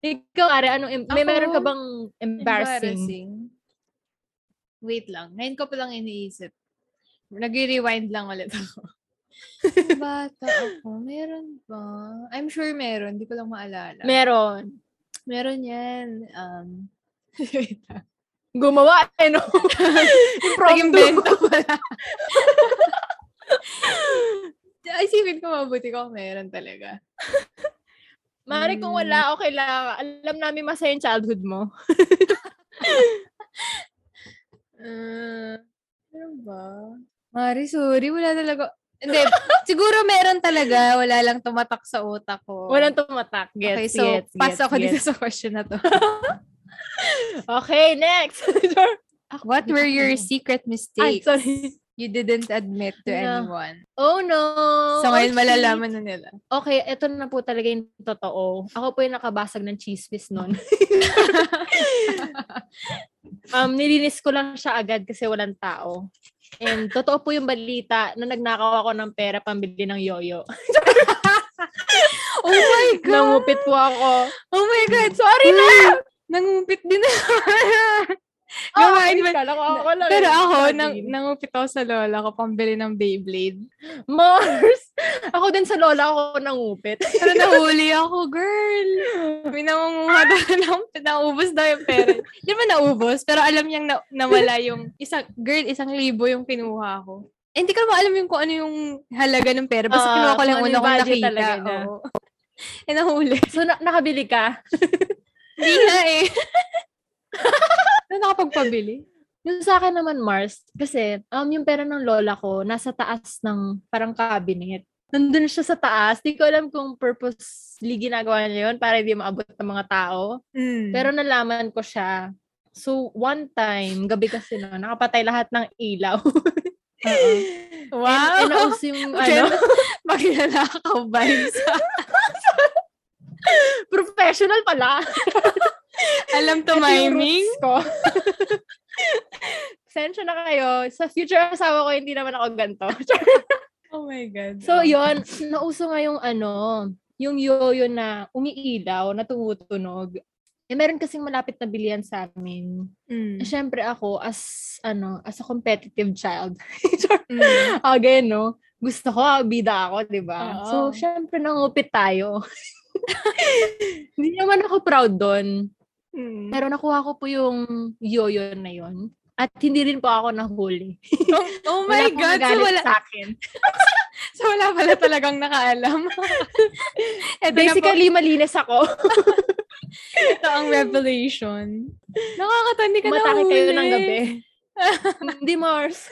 Ikaw, Ari, anong, em- may meron ka bang embarrassing? Wait lang. Ngayon ko pa lang iniisip. Nag-rewind lang ulit ako. Bata ako. Meron ba? I'm sure meron. Hindi ko lang maalala. Meron. meron yan. Um, wait lang. Gumawa, eh, no? Impromptu. Nag-invento pala. Isipin ko mabuti ko meron talaga. Mari, kung wala, okay lang. Alam namin masaya yung childhood mo. Uh, ba? Mari, sorry. Wala talaga. Hindi. siguro meron talaga. Wala lang tumatak sa utak ko. Walang tumatak. Gets, okay, so gets, pass gets, ako dito gets. sa question na to. Okay, next. What were your secret Ay, mistakes sorry. You didn't admit to No. anyone? Oh, no. So ngayon Okay. malalaman na nila. Okay, eto na po talaga yung totoo. Ako po yung nakabasag ng whiz nun. um, nilinis ko lang siya agad kasi walang tao. And totoo po yung balita na nagnakaw ako ng pera pambili ng yoyo. Oh my God! Nangupit po ako. Oh my God! Sorry na! Nangupit din ako. Oh, Gawain mo. kala ko ako lang. Pero ako, nang, nangupit ako sa lola ko pambili ng Beyblade. Mars! Ako din sa lola ako nangupit. Pero nahuli ako, girl. May nangunguha daw ng, naubos daw yung pera. Di ba naubos? Pero alam niyang na, nawala yung, isang, girl, isang libo yung kinuha ko. Eh, hindi ko naman alam yung kung ano yung halaga ng pera. Basta Ah, kinuha ko lang ano una kong nakita. niya. Oo. Eh, nahuli. So, na- nakabili ka? Hindi nga eh. Nakapagpabili. Yung sa akin naman, Mars, kasi um, yung pera ng lola ko, nasa taas ng parang cabinet. Nandun siya sa taas. Di ko alam kung purposely ginagawa niya yun para hindi maabot ng mga tao. Mm. Pero nalaman ko siya. So, one time, gabi kasi no, nakapatay lahat ng ilaw. And, Wow! and also yung, Okay. ano, Magnanakaw vibes. professional pala. Alam to miming. ko. Sensya na kayo. Sa future asawa ko, hindi naman ako ganito. Oh my God. So, yon nauso nga yung ano, yung yoyo na umiilaw, na tumutunog. Eh, meron kasing malapit na bilihan sa amin. Mm. Eh, Siyempre ako, as, ano, as a competitive child, Mm. again, no, gusto ko, ah, bida ako, di ba? So, syempre, nangupit tayo. Hindi naman ako proud doon. Mm. Pero nakuha ko po yung yoyo na yon. At hindi rin po ako nahuli. Oh, oh my Wala God! So wala, sa akin. so wala pala talagang nakaalam. ito Basically, malinis ako. na ito ang revelation. Nakakatandi ka na Matake huli. kayo ng gabi. Hindi, Mars.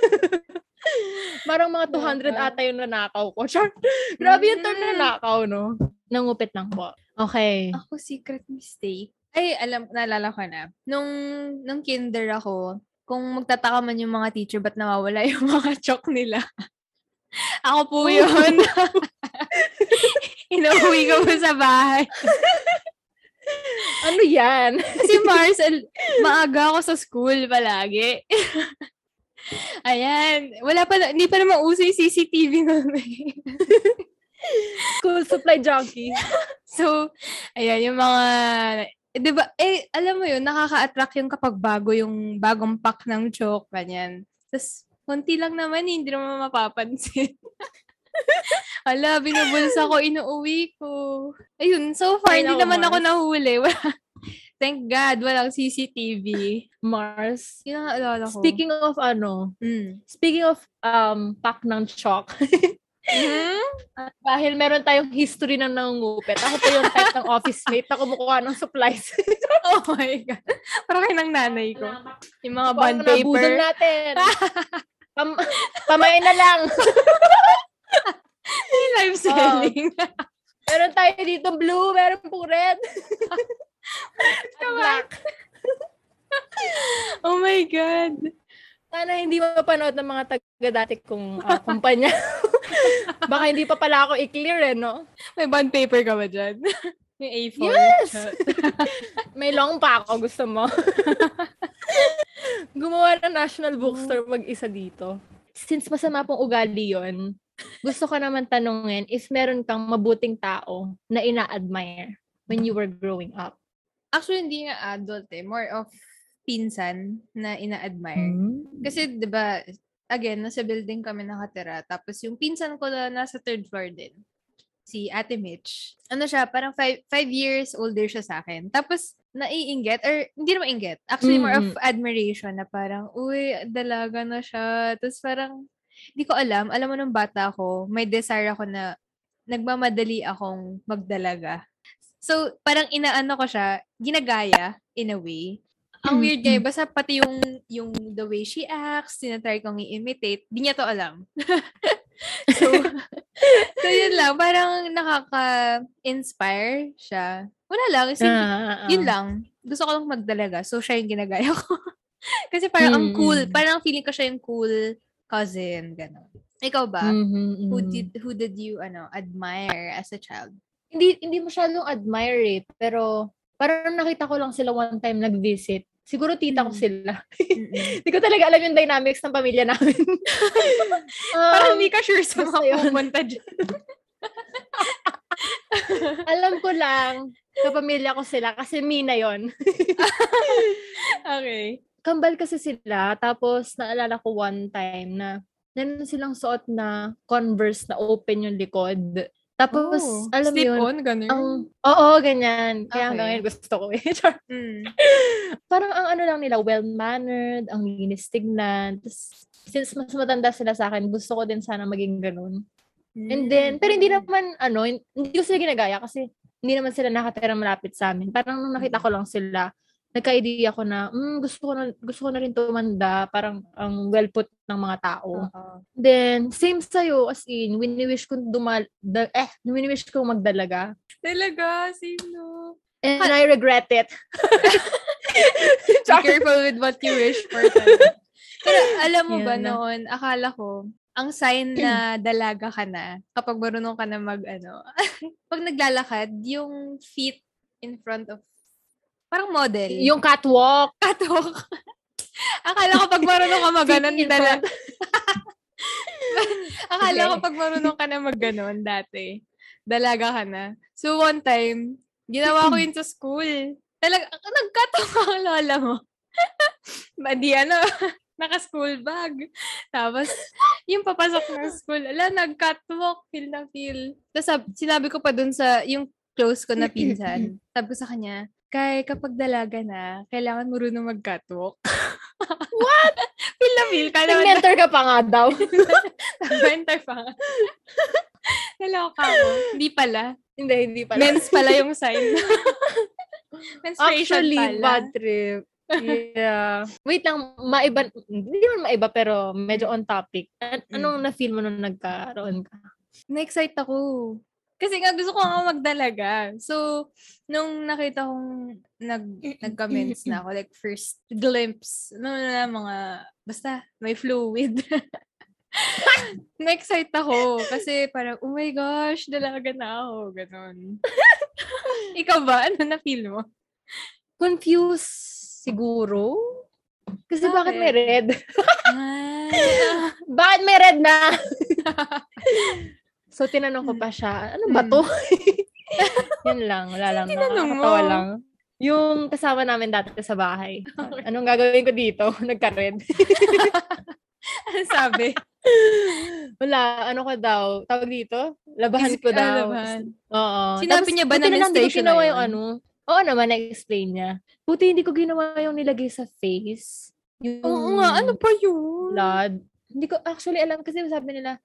Parang mga 200 Diba? ata yung nanakaw ko. Char. Grabe yung term Mm. nanakaw, no? Nangupit lang po. Okay. Ako, secret mistake. Ay, alam, naalala ko na. Nung, nung kinder ako, kung magtataka man yung mga teacher, ba't nawawala yung mga chalk nila? ako po yun. Inuwi ko po sa bahay. Ano yan? Si Mars, al- maaga ako sa school palagi. Ayan. Wala pa, na- hindi pa naman uso yung CCTV namin. School supply junkie. So, ayan, yung mga, eh, di ba, eh, alam mo yun, nakaka-attract yung kapag bago yung bagong pack ng chalk, ganyan. Tapos, konti lang naman, eh, hindi naman mapapansin. Ala, binubulsa ko, inuuwi ko. Ayun, so far, hindi naman ako Mars. nahuli. Wala- Thank God, walang CCTV. Mars. Yun ang naalala ko. Speaking of ano, Mm. speaking of um pack ng chalk, Mhm. dahil meron tayong history ng nangungupit. Ako po yung type ng office mate na kumukuha ng supplies. Oh my God. Parang kayo ng nanay ko. Yung mga Bond paper. natin. Pam- pamain na lang. Live selling. Meron tayo dito blue, meron pong red. Black. oh my God. Sana hindi mapanood ng mga taga dati kong ah, kumpanya. Baka hindi pa pala ako i-clear eh, no? May bond paper ka ba dyan? May A4. Yes! May long pa ako, gusto mo? Gumawa ng National Bookstore mag-isa dito. Since masama pong ugali yon, gusto ko naman tanungin if meron kang mabuting tao na ina-admire when you were growing up. Actually, hindi nga adult eh. More of pinsan na ina-admire. Kasi, di ba, again, nasa building kami nakatira. Tapos yung pinsan ko na nasa third floor din. Si Ate Mitch. Ano siya, parang five, five years older siya sa akin. Tapos, naiinggit, or hindi naman inggit. Actually, more of admiration na parang, uy, dalaga na siya. Tapos parang, hindi ko alam. Alam mo, nung bata ako, may desire ako na nagmamadali akong magdalaga. So, parang inaano ko siya, ginagaya, in a way. Ang weird Mm-hmm. guy, basta pati yung, yung the way she acts, tinatry kong i-imitate, di niya to alam. so, so yun lang, parang nakaka-inspire siya. Wala lang, simple, Ah, yun lang. Gusto ko lang magdalaga, so siya yung ginagaya ko. Kasi parang ang cool, Mm-mm. parang feeling ko siya yung cool cousin, gano'n. Ikaw ba? Mhm, Who did who did you ano admire as a child? hindi hindi masyadong admire eh, pero parang nakita ko lang sila one time nag-visit. Siguro tita ko Mm. sila. Hindi ko talaga alam yung dynamics ng pamilya namin. Parang Um, hindi ka sure sa mga pumunta dyan. alam ko lang, kapamilya ko sila kasi Mina yon. Okay. Kambal kasi sila, tapos naalala ko one time na meron silang suot na Converse na open yung likod. Tapos, Oh, alam mo yun, on, ganun. ang, oo, ganyan. Kaya hanggang Okay. ngayon gusto ko eh. Mm. parang ang ano lang nila, well-mannered, ang linis tignan. Tapos, since mas matanda sila sa akin, gusto ko din sana maging ganun. And then, pero hindi naman, ano, hin- hindi ko sila ginagaya kasi hindi naman sila nakatira malapit sa amin. Parang nung nakita ko lang sila, nagka-idea ko na, mm, gusto ko na, gusto ko na rin tumanda, parang ang well put ng mga tao. Oo. Then, same sa'yo, as in, wini-wish ko dumal, da, eh, wini-wish ko magdalaga. Talaga, sino? And I regret it. Be careful with what you wish for. Pero alam mo ba Yan na. noon, akala ko, ang sign na dalaga ka na, kapag marunong ka na mag, ano, pag naglalakad, yung feet in front of, parang model. Yung catwalk. catwalk. Akala ko pag marunong ka maganon, dala. Akala Sige. ko pag marunong ka na magganon dati, dalaga ka na. So one time, ginawa ko yun sa school. Talaga, nagkatong ang lola mo. Di ano, naka-school bag. Tapos, yung papasok ng school, ala, nag-catwalk, feel na feel. Tapos sinabi ko pa dun sa, yung close ko na pinsan, sabi ko sa kanya, Kay, kapag dalaga na, kailangan marunong mag-catwalk. What? feel na feel ka naman. Nag-mentor ka pa nga daw. Nag-mentor pa nga. Naloka mo. Hindi pala. hindi, hindi pala. Men's pala yung sign. Menstruation Actually, pala. bad trip. Yeah. Wait lang, maiba, hindi naman maiba, pero medyo on topic. An- Mm. anong na-feel mo nung nagkaroon ka? Na-excite ako. Kasi nga gusto ko nga magdalaga. So, nung nakita kong nag, nagka-mens na ako, like first glimpse, no, na mga, basta, may fluid. Na-excite ako. Kasi parang, oh my gosh, dalaga na ako. Ganon. Ikaw ba? Ano na-feel mo? Confused siguro? Kasi bakit may red? Ah, bakit may red na? So, tinanong ko pa siya, ano ba to? Yan lang, wala lang. tinanong mo? Lang. Yung kasama namin dati sa bahay. Anong gagawin ko dito? Nagka-red. ano sabi? Wala, ano ko daw? Tawag dito? Labahan Physical ko daw. labahan. Oo. Sinabi niya ba na menstruation ginawa na yung yun? ano? Oo naman, na-explain niya. Buti hindi ko ginawa yung nilagay sa face. Yung Oo nga, ano pa yun? blood. Hindi ko actually alam kasi sabi nila,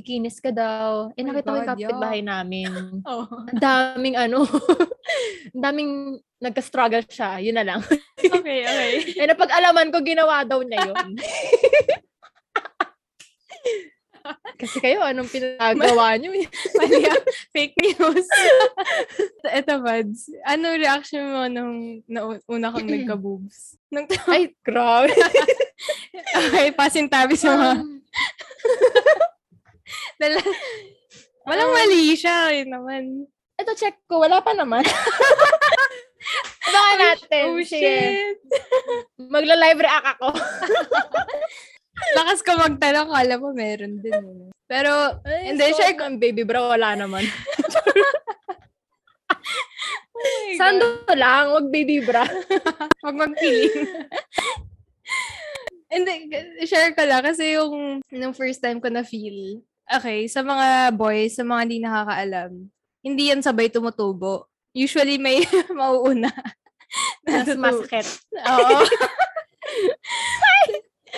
kikinis ka daw. Eh, Oh nakita ko yung kapitbahay namin. Oh. Ang daming ano, ang daming nagka-struggle siya. Yun na lang. Okay, okay. eh, napag-alaman ko, ginawa daw niya yun. Kasi kayo, anong pinagawa niyo? Mali ah. Fake news. Ito, Buds. Ano reaction mo nung na, una kang nagka-boobs? Nung, Ay, grabe. okay, pasintabi sa mga... Walang mali siya. Yun naman. Ito, check ko. Wala pa naman. Baka natin. Oh, shit. Magla-live react ako. Lakas ko magtanong. Kala mo meron din. eh. Pero, Ay, hindi, so, share ko. baby bro, wala naman. oh. Sando lang, wag baby bra. Huwag magpiling. Hindi, share ko lang kasi yung nung first time ko na feel. Okay, sa mga boys, sa mga hindi nakakaalam, hindi yan sabay tumutubo. Usually may mauuna. Mas Natutu- masakit. Oo.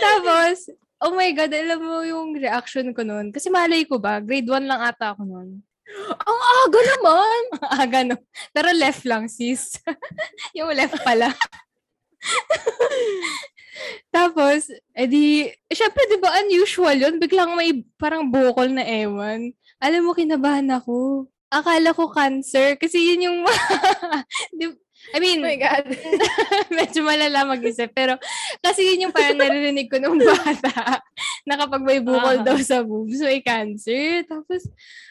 Tapos, oh my God, alam mo yung reaction ko noon. Kasi malay ko ba, grade 1 lang ata ako noon. Ang aga naman. ah, gano'n. Pero left lang, sis. yung left pala. Tapos, edi, syempre, di ba, unusual yun? Biglang may parang bukol na ewan. Alam mo, kinabahan ako. Akala ko cancer. Kasi yun yung, di, I mean, Oh my God. medyo malala mag-isip. Pero, kasi yun yung parang naririnig ko nung bata, na kapag may bukol Ah. daw sa boobs, may cancer. Tapos,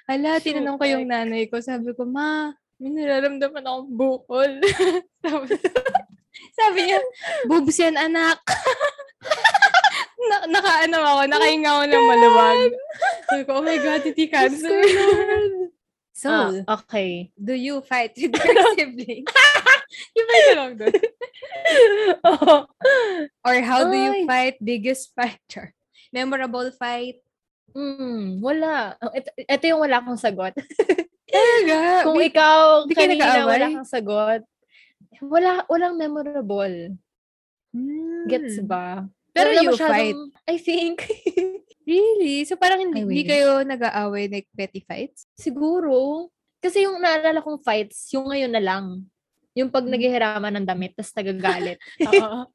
hala, tinanong ko yung nanay ko. Sabi ko, ma, may nararamdaman akong bukol. Tapos, sabi niya, boobs yan, anak. na, nakaano ako, nakahinga ako ng maluwag. Sabi ko, oh my God, hindi cancer. So, Ah, okay. do you fight with your siblings? Yung fight ka lang doon. oh. Or how do you fight biggest fighter? Memorable fight? Mm, wala. Ito, ito yung wala akong sagot. Talaga? Kung Bi- ikaw, di kanina wala kang sagot, wala, walang memorable. Hmm. Gets ba? Pero Wala you masyadong- fight? I think. Really? So parang hindi, hindi kayo nag-aaway like petty fights? Siguro. Kasi yung naalala kong fights, yung ngayon na lang. Yung pag Hmm. naghihiraman ng damit, tas nagagalit. Oo.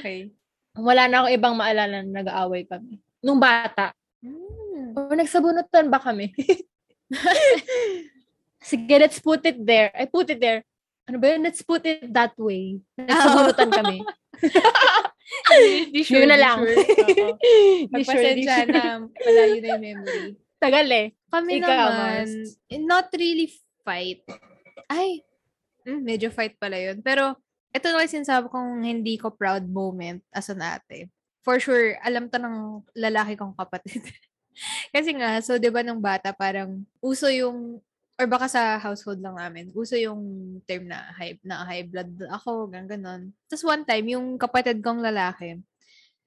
Okay. Wala na akong ibang maalala na nag-aaway kami. Nung bata. Hmm. O nagsabunutan ba kami? Sige, let's put it there. I put it there. Ano ba yun? Let's put it that way. Nagsabunutan kami. Di sure, Yun na lang. sure. Oo. Di sure, di Magpasensya sure. na. Wala yun na yung memory. Tagal eh. Kami Ikaw, naman, Mars. not really fight. Ay, mm, medyo fight pala yun. Pero, ito na kasi sinasabi kong hindi ko proud moment as an ate. For sure, alam to ng lalaki kong kapatid. kasi nga, so 'di ba nung bata parang uso yung or baka sa household lang namin, uso yung term na high, na high blood ako, gang ganon. Tapos one time, yung kapatid kong lalaki,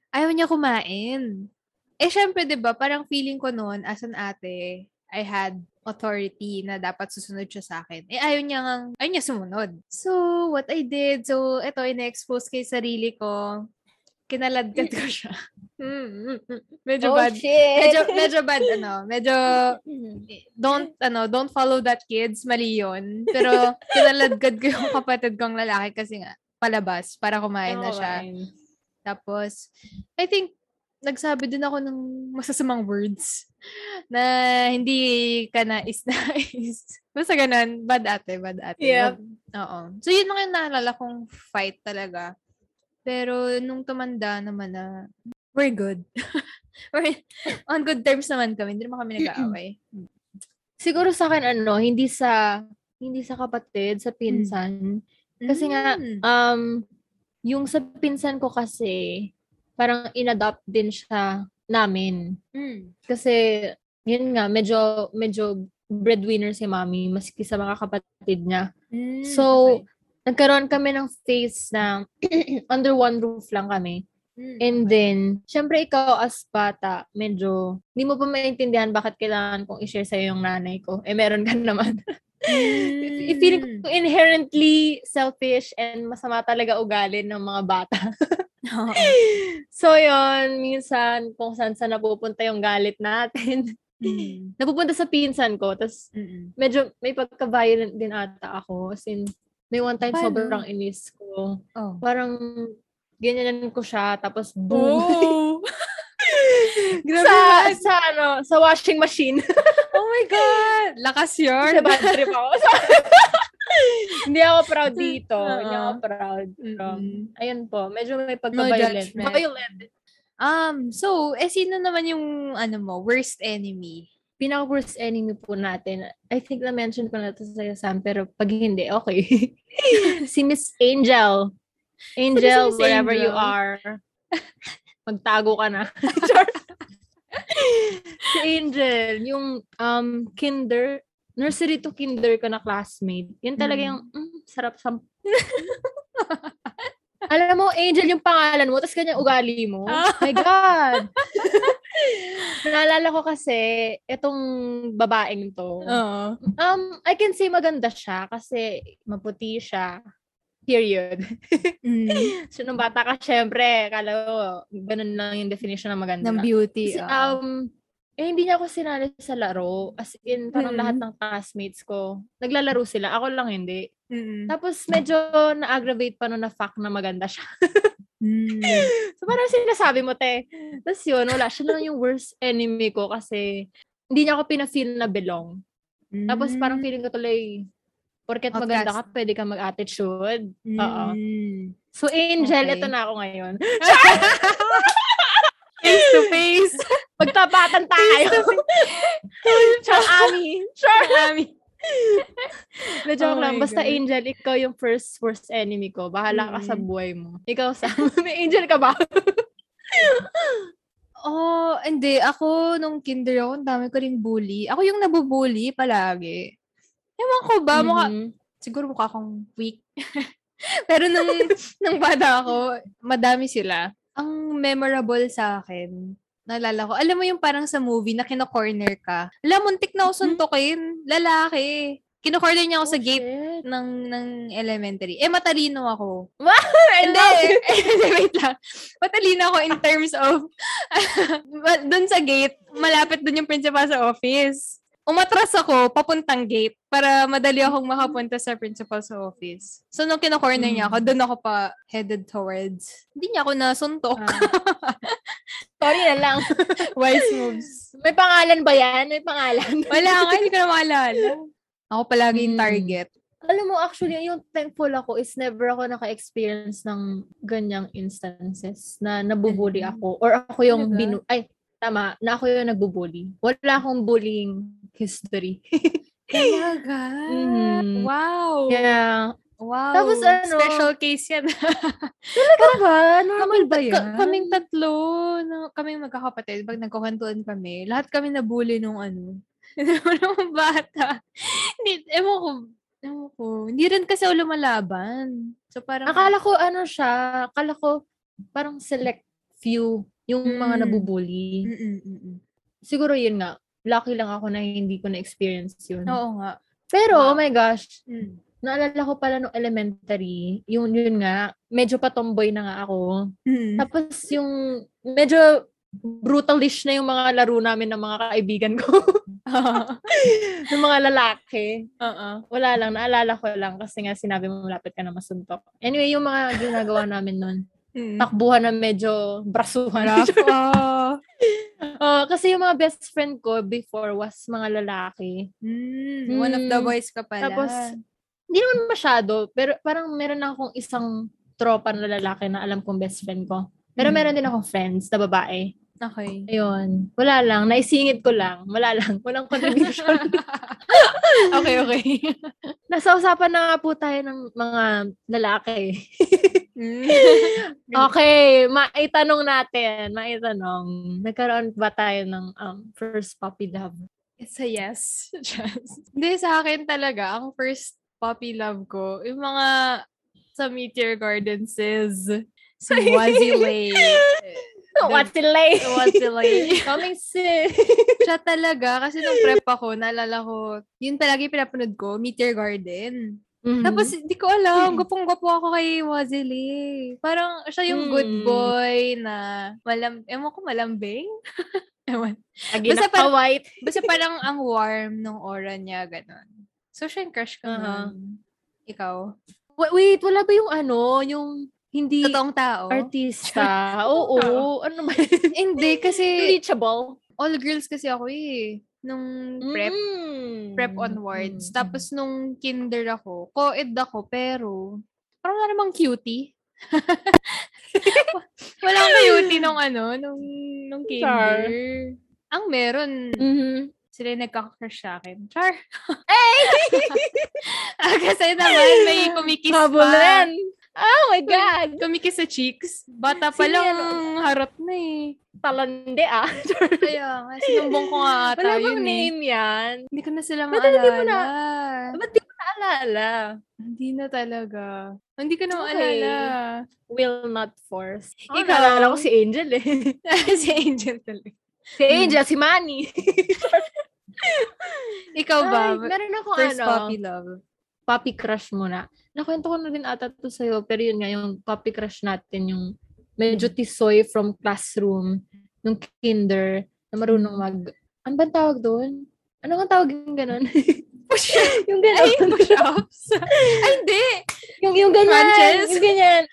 ayaw niya kumain. Eh, syempre, di ba, parang feeling ko noon, as an ate, I had authority na dapat susunod siya sa akin. Eh, ayaw niya ngang, ayaw niya sumunod. So, what I did, so, eto, ina-expose kay sarili ko, kinaladkad ko siya. Medyo Oh, bad. shit. Medyo, medyo bad, ano. Medyo, don't, ano, don't follow that kids. Mali yun. Pero, kinaladkad ko yung kapatid kong lalaki kasi nga, palabas para kumain na siya. Kumain. Tapos, I think, nagsabi din ako ng masasamang words na hindi ka nais nais. Basta ganun, bad ate, bad ate. Yep. Oo. So, yun lang yung naalala kong fight talaga. Pero, nung tumanda naman na, we're good. we're on good terms naman kami. Hindi naman kami nag-aaway. Siguro sa akin, ano, hindi sa, hindi sa kapatid, sa pinsan. Kasi nga, Mm. um, yung sa pinsan ko kasi, parang inadopt din siya namin. Mm. Kasi, yun nga, medyo, medyo breadwinner si mami, maski sa mga kapatid niya. Mm, So, okay. Nagkaroon kami ng phase na under one roof lang kami. Mm, And then, syempre ikaw as bata, medyo, hindi mo pa maintindihan bakit kailangan kong i-share sa'yo yung nanay ko. Eh, meron ka naman. I- feeling ko inherently selfish and masama talaga ugali ng mga bata. So, yon minsan, kung saan saan napupunta yung galit natin. Mm. napupunta sa pinsan ko, tapos medyo may pagka-violent din ata ako. As in, may one time Paano? sobrang inis ko. Oh. Parang, ganyanan ko siya, tapos boom. Oh. Grabe sa, sa, ano, sa washing machine. Oh my God! Lakas Kasi yun. bad trip ako. Hindi ako proud dito. Hindi ako Oo. proud. Pero, Mm-mm. ayun po, medyo may pagka-violent. judgment. Violent. Um, so, eh, sino naman yung, ano mo, worst enemy? Pinaka-worst enemy po natin, I think na-mention ko na to sa Sam, pero pag hindi, okay. si Miss Angel. Angel, Miss wherever you Angel? are. Magtago ka na. Si Angel, yung um, kinder, nursery to kinder ko na classmate. Yun talaga Mm. yung, mm, sarap sa... Alam mo, Angel yung pangalan mo, tapos ganyan ugali mo. Ah. My God! Naalala ko kasi, itong babaeng to, Oo. um, I can say maganda siya kasi maputi siya. Period. Mm. So, nung bata ka, syempre, kala ko, ganun lang yung definition ng maganda. Ng beauty. Kasi, oo. um, eh, hindi niya ako sinali sa laro. As in, parang Mm. lahat ng classmates ko, naglalaro sila. Ako lang hindi. Mm. Tapos, medyo na-aggravate pa no na fact na maganda siya. Mm. So, parang sinasabi mo, te. Tapos yun, wala. Siya lang yung worst enemy ko kasi hindi niya ako pina-feel na belong. Tapos parang Mm. feeling ko tuloy, porket Outcast. maganda ka, pwede ka mag-attitude. Oo. Mm. So, Angel, Okay. ito na ako ngayon. Face to face. Magtapatan tayo. Sure, Ami. Sure. Mami. Medyo Oh lang. Basta God. Angel, ikaw yung first worst enemy ko. Bahala ka sa Mm. buhay mo. Ikaw, Sam. May Angel ka ba? Oh, hindi. Ako, nung kinder ako, ang dami ko rin bully. Ako yung nabubully palagi. Ewan ko ba, mukha, Mhm. siguro mukha akong weak. Pero nung, nung bata ako, madami sila. Ang memorable sa akin, naalala ko, alam mo yung parang sa movie na kino-corner ka. Alam, muntik na ako suntukin. Lalaki. Kino-corner niya ako sa Oh, gate shit. ng ng elementary. Eh, matalino ako. Hindi, wait lang. Matalino ako in terms of, doon sa gate, malapit doon yung principal sa office. Umatras ako, papuntang gate, para madali akong makapunta sa principal sa office. So, nung kino-corner niya ako, doon ako pa headed towards. Hindi niya ako nasuntok. Ah. Sorry na lang. Wise moves. May pangalan ba yan? May pangalan? Wala nga, hindi ko na maalala. Ako palagi yung Hmm. target. Alam mo, actually, yung thankful ako is never ako naka-experience ng ganyang instances na nabubully Mhm. ako or ako yung binu... Ay, tama, na ako yung nagbubully. Wala akong bullying history. Talaga? Mhm. Wow. Kaya, Wow. Tapos ano- Special case yan. talaga ba? Normal ba Ka- yan? kaming tatlo, no, kaming magkakapatid, pag nagkukwentuhan kami, lahat kami nabully nung ano, nung bata. Hindi, ewan ko, ewan ko. Hindi rin kasi ako lumalaban. So parang, Akala ko ano siya, akala ko parang select few yung mga Mm. nabubully. Mm-mm, mm-mm. Siguro yun nga. Lucky lang ako na hindi ko na-experience yun. Oo nga. Pero, Wow. oh my gosh, Mm. naalala ko pala nung elementary, yun, yun nga, medyo patomboy na nga ako. Mm. Tapos yung medyo brutalish na yung mga laro namin ng mga kaibigan ko. ng mga lalaki. Oo. Wala lang, naalala ko lang kasi nga sinabi mo malapit ka na masuntok. Anyway, yung mga ginagawa namin nun, Mm. takbuhan na medyo brasuhan. Oh. Oh, kasi yung mga best friend ko before was mga lalaki. Mm. One of the Mm. boys ka pala. Tapos, hindi naman masyado, pero parang meron na akong isang tropa na lalaki na alam kong best friend ko. Pero Mm. meron din akong friends na babae. Okay. Ayun. Wala lang. Naisingit ko lang. Wala lang. Walang contribution. okay, okay. Nasa usapan na nga po tayo ng mga lalaki. Mm. Okay. Maitanong natin. Maitanong. Nagkaroon ba tayo ng um, first puppy love? It's a yes. Just. Hindi, sa akin talaga, ang first puppy love ko, yung mga sa Meteor Garden sis, si Wazile. What's the lay? Wazile. Coming soon. Siya talaga, kasi nung prep ako, naalala ko, yun talaga yung pinapanood ko, Meteor Garden. Mhm. Tapos, di ko alam, gupong-gupo ako kay Wazili. Parang, siya yung good Mm. boy na, malam, ewan ko, malambing? ewan. Lagi basta na white. Basta parang ang warm nung aura niya, ganon. So, siya yung crush ko nun. Ikaw? Wait, wait, wala ba yung ano, yung hindi Totoong tao? artista? Oo, ano ba? yun? Hindi, kasi Reachable. all girls kasi ako eh. Nung prep, Mm. prep onwards. Mm. Tapos nung kinder ako, co-ed ako, pero parang wala namang cutie. Walang cutie nung ano, nung, nung kinder. Ang meron, Mhm. sila yung nagka-crush sa akin. Char! ah, kasi naman, may kumikis pa. Oh my God. Kumikis sa cheeks. Bata pa Sino lang, yan? harot na eh. Talande ah. Kaya nga, sinumbong ko nga ata Wala yun bang eh. name yan? Hindi ko na sila Ba't hindi mo maalala. Ba't di mo naalala? Hindi na talaga. Hindi ko na maalala. Will not force. Oh, Ikaw, naalala ko si Angel eh. si Angel talaga. si Angel, si Manny. Ikaw ba? Ay, meron ako First ano. puppy love. puppy crush muna. Nakwento ko na din ata to sa'yo, pero yun nga, yung puppy crush natin, yung medyo tisoy from classroom, nung kinder, na marunong mag, ano ba tawag doon? Ano nga tawag yung ganun? yung ganun. Ay, push-ups. Ay, hindi. yung, yung ganyan. Crunches? Yung ganyan.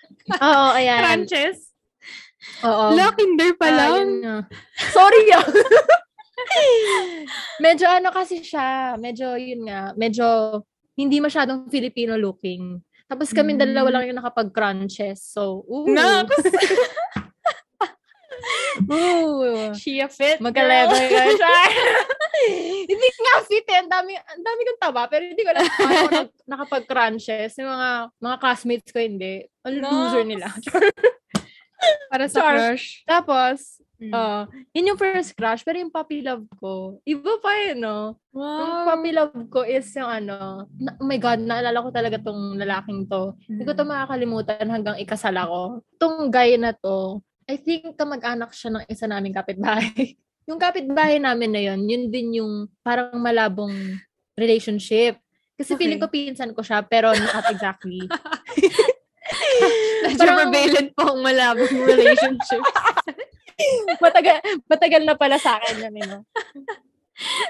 Oo, ayan. Crunches. Oo. La, kinder pa Ah, lang. nga. Sorry ah. medyo ano kasi siya, medyo yun nga, medyo hindi masyadong Filipino looking. Tapos kami Mm. dalawa lang yung nakapag-crunches. So, ooh. Naku, ooh. Shia fit. Magka-level ka siya. hindi nga fit eh. Ang dami, ang dami kong taba. Pero hindi ko paano ako nag- nakapag-crunches. Yung mga, mga classmates ko hindi. Ang No. loser nila. Para sa Char. crush. Tapos. Uh, yun yung first crush. Pero yung puppy love ko, iba pa yun, no? Yung wow. puppy love ko is yung ano, na, oh my God, naalala ko talaga tong lalaking to. Hindi ko to makakalimutan hanggang ikasal ako. Tong guy na to, I think kamag-anak siya ng isa naming kapitbahay. yung kapitbahay namin na yun, yun din yung parang malabong relationship. Kasi Okay. feeling ko pinsan ko siya, pero not exactly. Medyo parang- prevalent po ang malabong relationship. matagal, matagal na pala sa akin yan, eh, no?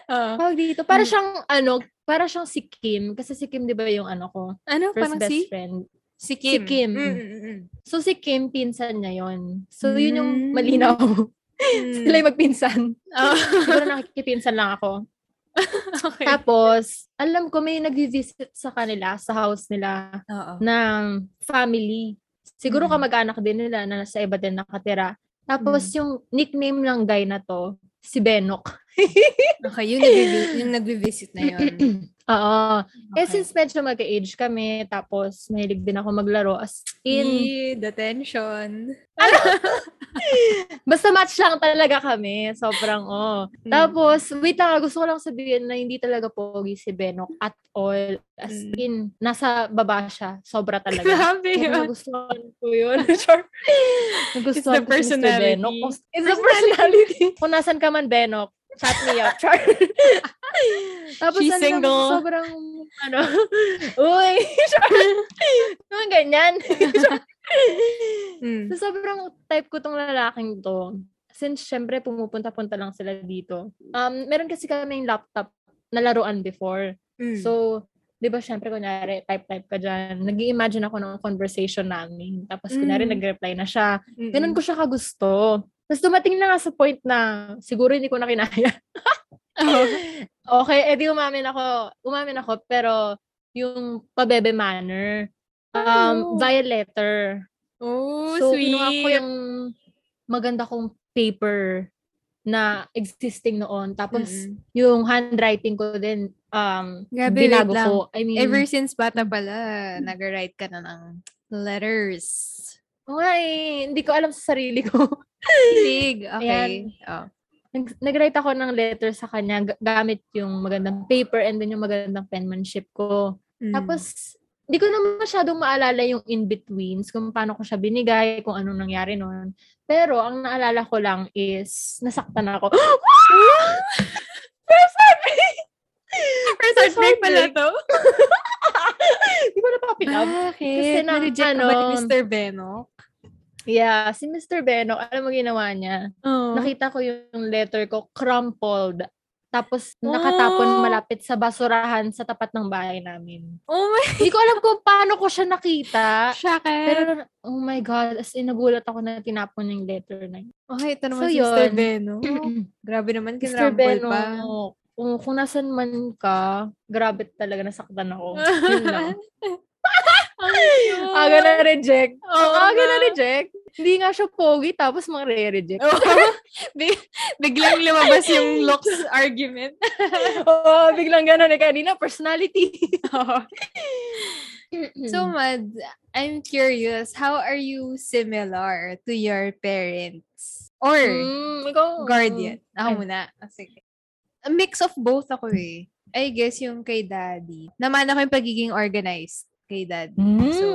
Ah. Tawag dito, para siyang, ano, para siyang si Kim. Kasi si Kim, di ba yung ano ko, ano? first Parang best si? friend. Si Kim. Kim. Mm, mm, mm. So, si Kim, pinsan niya yon So, yun yung Mm. malinaw. Mm. Sila yung magpinsan. Ah, Siguro nakikipinsan lang ako. okay. Tapos, alam ko may nag-visit sa kanila, sa house nila, Oo. ng family. Siguro Mm. kamag-anak din nila na nasa iba din nakatira. Tapos, Mm. yung nickname ng guy na to, si Benok. Okay, yung, nagvi- yung nagvi-visit na yun. Oo. Eh, Okay. since medyo mag-age kami, tapos mahilig din ako maglaro, as in, Yee, the tension. basta match lang talaga kami. Sobrang, oh. Mm. Tapos, wait lang, gusto ko lang sabihin na hindi talaga pogi si Benok at all. As Mm. in, nasa baba siya. Sobra talaga. Grabe yun. nagustuhan ko yun. Sure. Nagustuhan It's the ko si personality. Benok. It's the personality. Kung nasan ka man, Benok, chat me up. Char. Tapos She's ano lang, single. sobrang, ano, uy, mga ganyan. Mm. so, sobrang type ko tong lalaking to. Since, syempre, pumupunta-punta lang sila dito. Um, meron kasi kaming laptop na laruan before. Mm. So, di ba, syempre, kunyari, type-type ka dyan. nag imagine ako ng conversation namin. Tapos, kunyari, Mm. nag-reply na siya. Mm-mm. Ganun ko siya kagusto. Tapos, dumating na nga sa point na, siguro hindi ko na kinaya. Oh. okay, edi umamin ako. Umamin ako, pero yung pabebe manner, um, Oh. via letter. Oh, so, sweet. kinuha ko yung maganda kong paper na existing noon. Tapos, Mm-mm. yung handwriting ko din, um, Grabe, binago ko. I mean, Ever since bata pala, nag-write ka na ng letters. Nga eh, hindi ko alam sa sarili ko. Hilig. Okay. Oh. Nag- nag-write ako ng letter sa kanya g- gamit yung magandang paper and then yung magandang penmanship ko. Mm. Tapos, di ko na masyadong maalala yung in-betweens, kung paano ko siya binigay, kung anong nangyari noon. Pero, ang naalala ko lang is, nasaktan ako. First heartbreak! First heartbreak pala to. Di ko napapilap. Bakit? Kasi na- Na-reject ka ba ni ano, Mr. Beno? Yeah, si Mr. Beno, alam mo ginawa niya? Oh. Nakita ko yung letter ko, crumpled. Tapos, nakatapon Oh. malapit sa basurahan sa tapat ng bahay namin. Oh my Hindi ko alam kung paano ko siya nakita. Shaka. Pero, oh my God, as in, nagulat ako na tinapon yung letter na yun. okay, ito naman So, si Mr. Beno. Grabe naman, Mr. Beno, pa. kung, kung nasan man ka, grabe talaga nasaktan ako. Yun lang. Aga na reject. Oo Aga na reject. Hindi nga siya pogi, tapos mga-reject. Oh, Bi- biglang lumabas yung looks argument. Oo, biglang gano'n eh. Kanina, personality. so, Mad, I'm curious, how are you similar to your parents? Or Mm, ikaw, guardian? Ako Ay. muna. Ah, sige. A mix of both ako eh. I guess yung kay daddy. Naman ako yung pagiging organized kay daddy. Mm. So,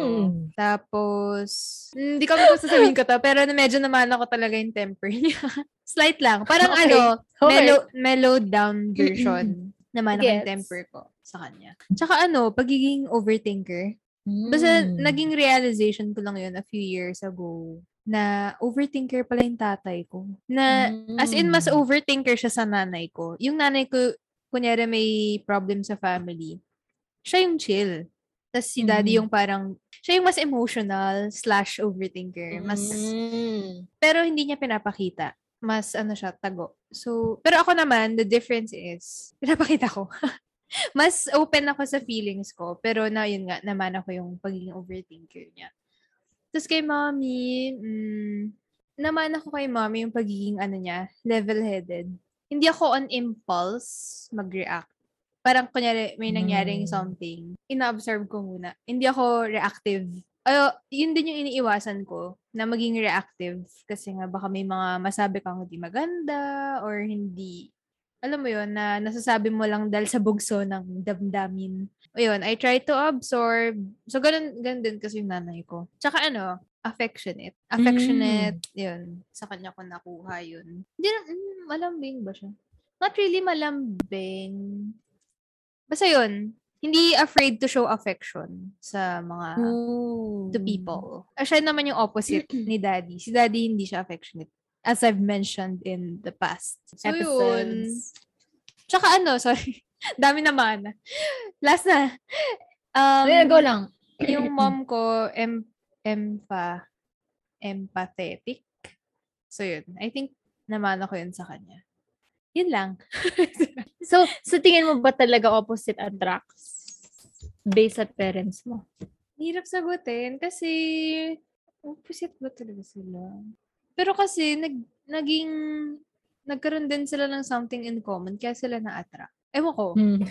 tapos, hindi ko kung sasabihin ko to, pero medyo naman ako talaga yung temper niya. Slight lang. Parang Okay. ano, Okay. mellow, mellowed down version naman ako yung Gets. temper ko sa kanya. Tsaka ano, pagiging overthinker. Basta Mm. naging realization ko lang yun a few years ago na overthinker pala yung tatay ko. Na, as in, mas Mm. overthinker siya sa nanay ko. Yung nanay ko, kunyari may problem sa family, siya yung chill. Tapos si daddy Mhm. yung parang, siya yung mas emotional slash overthinker. Mas, Mm. pero hindi niya pinapakita. Mas ano siya, tago. So, pero ako naman, the difference is, pinapakita ko. mas open ako sa feelings ko. Pero na yun nga, naman ako yung pagiging overthinker niya. Tapos kay mommy, mm, naman ako kay mommy yung pagiging ano niya, level-headed. Hindi ako on impulse mag-react. Parang kunyari may nangyaring Mm. something, ina-observe ko muna. Hindi ako reactive. Ayo, yun din yung iniiwasan ko na maging reactive kasi nga baka may mga masabi kang hindi maganda or hindi alam mo yon na nasasabi mo lang dahil sa bugso ng damdamin. O yun, I try to absorb. So, ganun, ganun din kasi yung nanay ko. Tsaka ano, affectionate. Affectionate, yun. Sa kanya ko nakuha yun. Hindi mm, malambing ba siya? Not really malambing. Basta yun, hindi afraid to show affection sa mga to people. Ah, siya naman yung opposite ni daddy. Si daddy hindi siya affectionate. As I've mentioned in the past. So, yun. Episodes. Tsaka ano, sorry. Dami naman. Last na. Um, Ayan, go lang. yung mom ko, em, empa, empathetic. So yun. I think naman ako yun sa kanya. Yun lang. So, sa tingin mo ba talaga opposite attracts based sa parents mo? Hirap sagutin kasi opposite ba talaga sila? Pero kasi nag, naging nagkaroon din sila ng something in common kaya sila na-attract. Ewan ko. Hmm.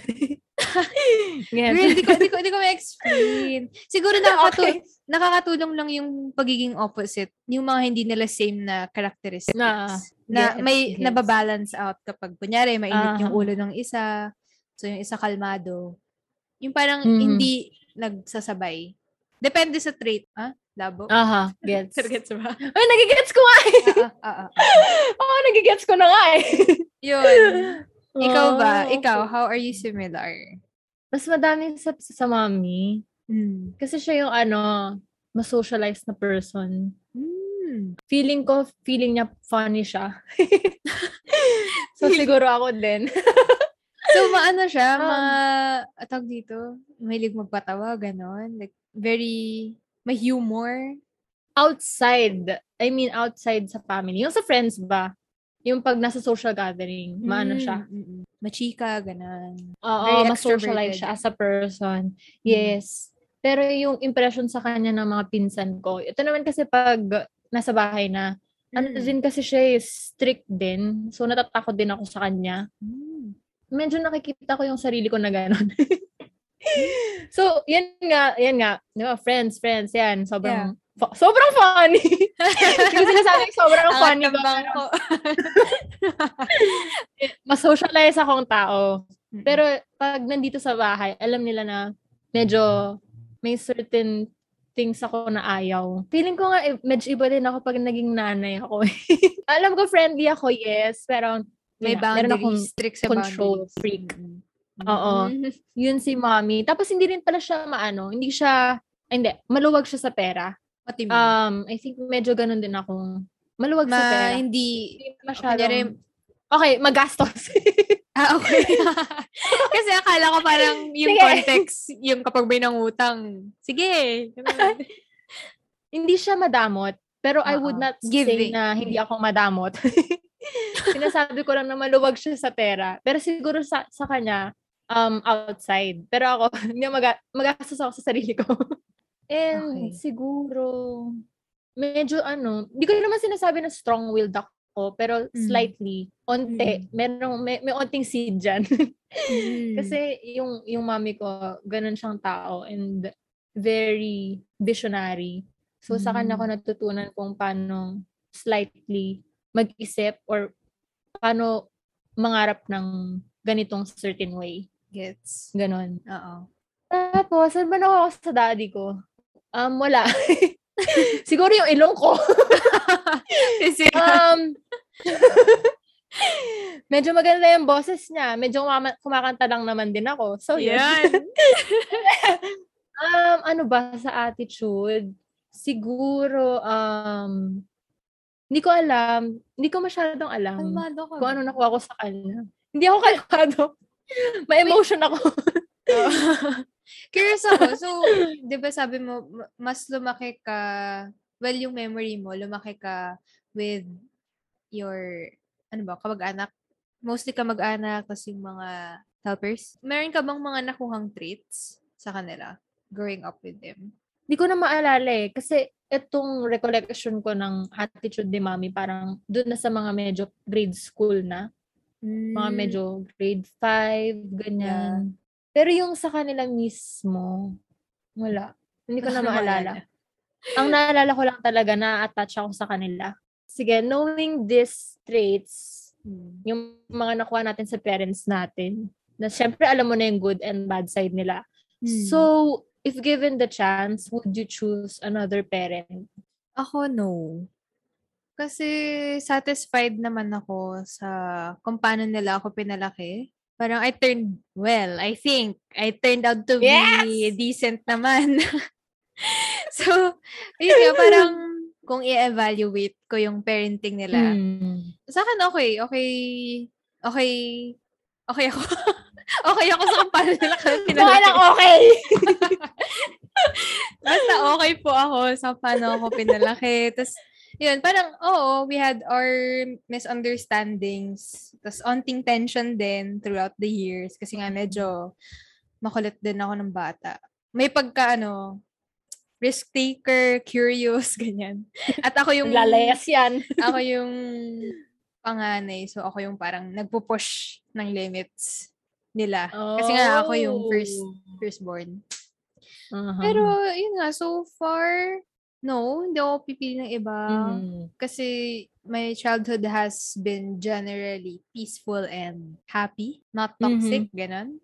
Yes. Girl, di ko, di ko, di ko ma-explain. Siguro nakakatu- Okay. nakakatulong lang yung pagiging opposite. Yung mga hindi nila same na characteristics. Na- Na, Gets, may gets. nababalance out kapag kunyari mainit yung Aha. ulo ng isa. So yung isa kalmado. Yung parang Mhm. hindi nagsasabay. Depende sa trait. Ah? Labo? Aha, gets. Sir, gets ba? Ay, nagigets ko nga eh. ah, ah, ah, ah. Oo, nagigets ko na nga eh. Yun. Ikaw ba? Oh, Ikaw, how are you similar? Mas madaming sa, sa mami. Mm. Kasi siya yung ano, mas socialized na person. Mm. Feeling ko, feeling niya funny siya. so, siguro ako din. So, maano siya, Um, ma, atag dito, mahilig magpatawa, ganon. Like, very, may humor. outside, I mean outside sa family. Yung sa friends ba? Yung pag nasa social gathering, maano siya. Mm, mm, mm. Machika, ganon. Oo, Very mas socialize extroverted. siya as a person. Yes. Pero yung impression sa kanya ng mga pinsan ko, ito naman kasi pag nasa bahay na, ano Mm. din kasi siya strict din. So, natatakot din ako sa kanya. Mm. Medyo nakikita ko yung sarili ko na gano'n. so, yan nga, yan nga. Di ba, friends, friends, yan. Sobrang, fu- sobrang funny. Hindi ko sinasabi sobrang Ang funny ko. Mas socialize akong tao. Pero pag nandito sa bahay, alam nila na medyo may certain things ako na ayaw. Feeling ko nga, eh, medyo iba din ako pag naging nanay ako. alam ko friendly ako, yes. Pero may nga, meron akong boundaries, strict sa control boundaries. freak. Mm. Oo. Yun si mommy. Tapos hindi rin pala siya maano. Hindi siya, hindi, maluwag siya sa pera. What do you mean? Um, I think medyo ganun din ako. Maluwag sa Ma, pera. hindi, kunyari, masyadong... Okay, magastos. ah, okay. Kasi akala ko parang yung Sige. context, yung kapag may nangutang, sige. hindi siya madamot. Pero I would not say Giving. na hindi ako madamot. Sinasabi ko lang na maluwag siya sa pera. Pero siguro sa, sa kanya, um, outside. Pero ako, hindi mag magastos ako sa sarili ko. And Okay. siguro, medyo ano, hindi ko naman sinasabi na strong-willed ako, pero Mm. slightly, onte, merong, may, may onting seed dyan. Mm. Kasi yung, yung mami ko, ganun siyang tao and very visionary. So, sa kanya Mm. ko natutunan kung paano slightly mag-isip or paano mangarap ng ganitong certain way. Gets. Ganon. Oo. Tapos, saan ba nakuha ko sa daddy ko? Um, wala. Siguro yung ilong ko. Um, medyo maganda yung boses niya. Medyo kumama- kumakanta lang naman din ako. So, yun. Yan. Um, ano ba sa attitude? Siguro, um, hindi ko alam. Hindi ko masyadong alam Kalmado ka. kung ano nakuha ko sa kanya. Hindi ako kalmado. May emotion ako. Curious ako. So, di ba sabi mo, ma- mas lumaki ka, well, yung memory mo, lumaki ka with your, ano ba, kamag-anak? Mostly kamag-anak, tapos yung mga helpers. Meron ka bang mga nakuhang traits sa kanila growing up with them? Hindi ko na maalala eh. Kasi itong recollection ko ng attitude ni mami, parang doon na sa mga medyo grade school na. Mga Mm. medyo grade 5, ganyan. Pero yung sa kanila mismo, wala. Hindi ko na maalala. Ang naalala ko lang talaga, na-attach ako sa kanila. Sige, knowing these traits, Mm. yung mga nakuha natin sa parents natin, na syempre alam mo na yung good and bad side nila. Mm. So, if given the chance, would you choose another parent? Ako, no. Kasi satisfied naman ako sa kung paano nila ako pinalaki. Parang I turned, well, I think, I turned out to be Yes! decent naman. so, yun nga, parang kung i-evaluate ko yung parenting nila, Hmm. sa akin okay, okay, okay, okay ako. okay ako sa paano nila Okay pinalaki. lang, okay! Basta okay po ako sa paano ako pinalaki. Tapos, yun, parang, oo, we had our misunderstandings. Tapos, onting tension din throughout the years. Kasi nga, medyo makulit din ako ng bata. May pagka, ano, risk taker, curious, ganyan. At ako yung, Lalayas yan. ako yung panganay. So, ako yung parang nagpo-push ng limits nila. Kasi nga, ako yung first, firstborn. Uh-huh. Pero, yun nga, so far, no, hindi ako pipili ng iba. Mm. Kasi my childhood has been generally peaceful and happy, not toxic, ganon.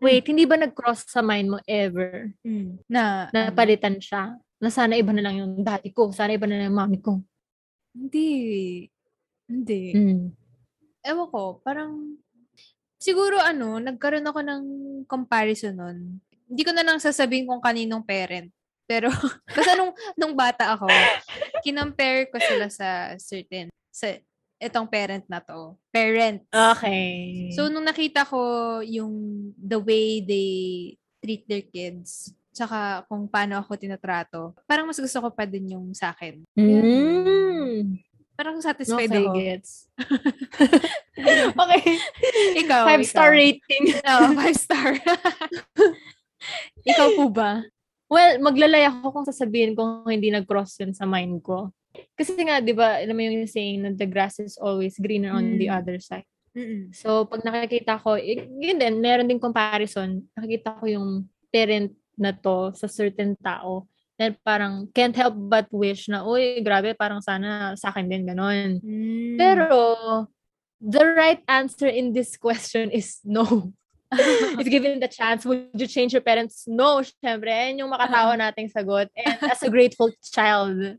Wait, hindi ba nag-cross sa mind mo ever Na, na ano, palitan siya? Na sana iba na lang yung daddy ko, sana iba na lang yung mami ko. hindi. Hindi. Mm. Ewan ko, parang, siguro ano, nagkaroon ako ng comparison nun. Hindi ko na lang sasabihin kung kaninong parent. Pero, basta nung, nung bata ako, kinompare ko sila sa certain, sa itong parent na to. Parent. Okay. So, nung nakita ko yung the way they treat their kids, tsaka kung paano ako tinatrato, parang mas gusto ko pa din yung sa akin. Mm. Parang satisfied Okay, ako. gets. okay. Ikaw, Five star ikaw. rating. Oo, five star. ikaw po ba? Well, maglalay ako kung sasabihin kung hindi nag-cross yun sa mind ko. Kasi nga, di ba, alam mo yung saying na the grass is always greener on the Mm. other side. Mm-mm. So, pag nakikita ko, yun din, meron din comparison. Nakikita ko yung parent na to sa certain tao. Then parang can't help but wish na, uy, grabe, parang sana sa akin din ganon. Mm. Pero, the right answer in this question is no. If given the chance, would you change your parents? No, syempre. Yan yung makatawa nating sagot. And as a grateful child.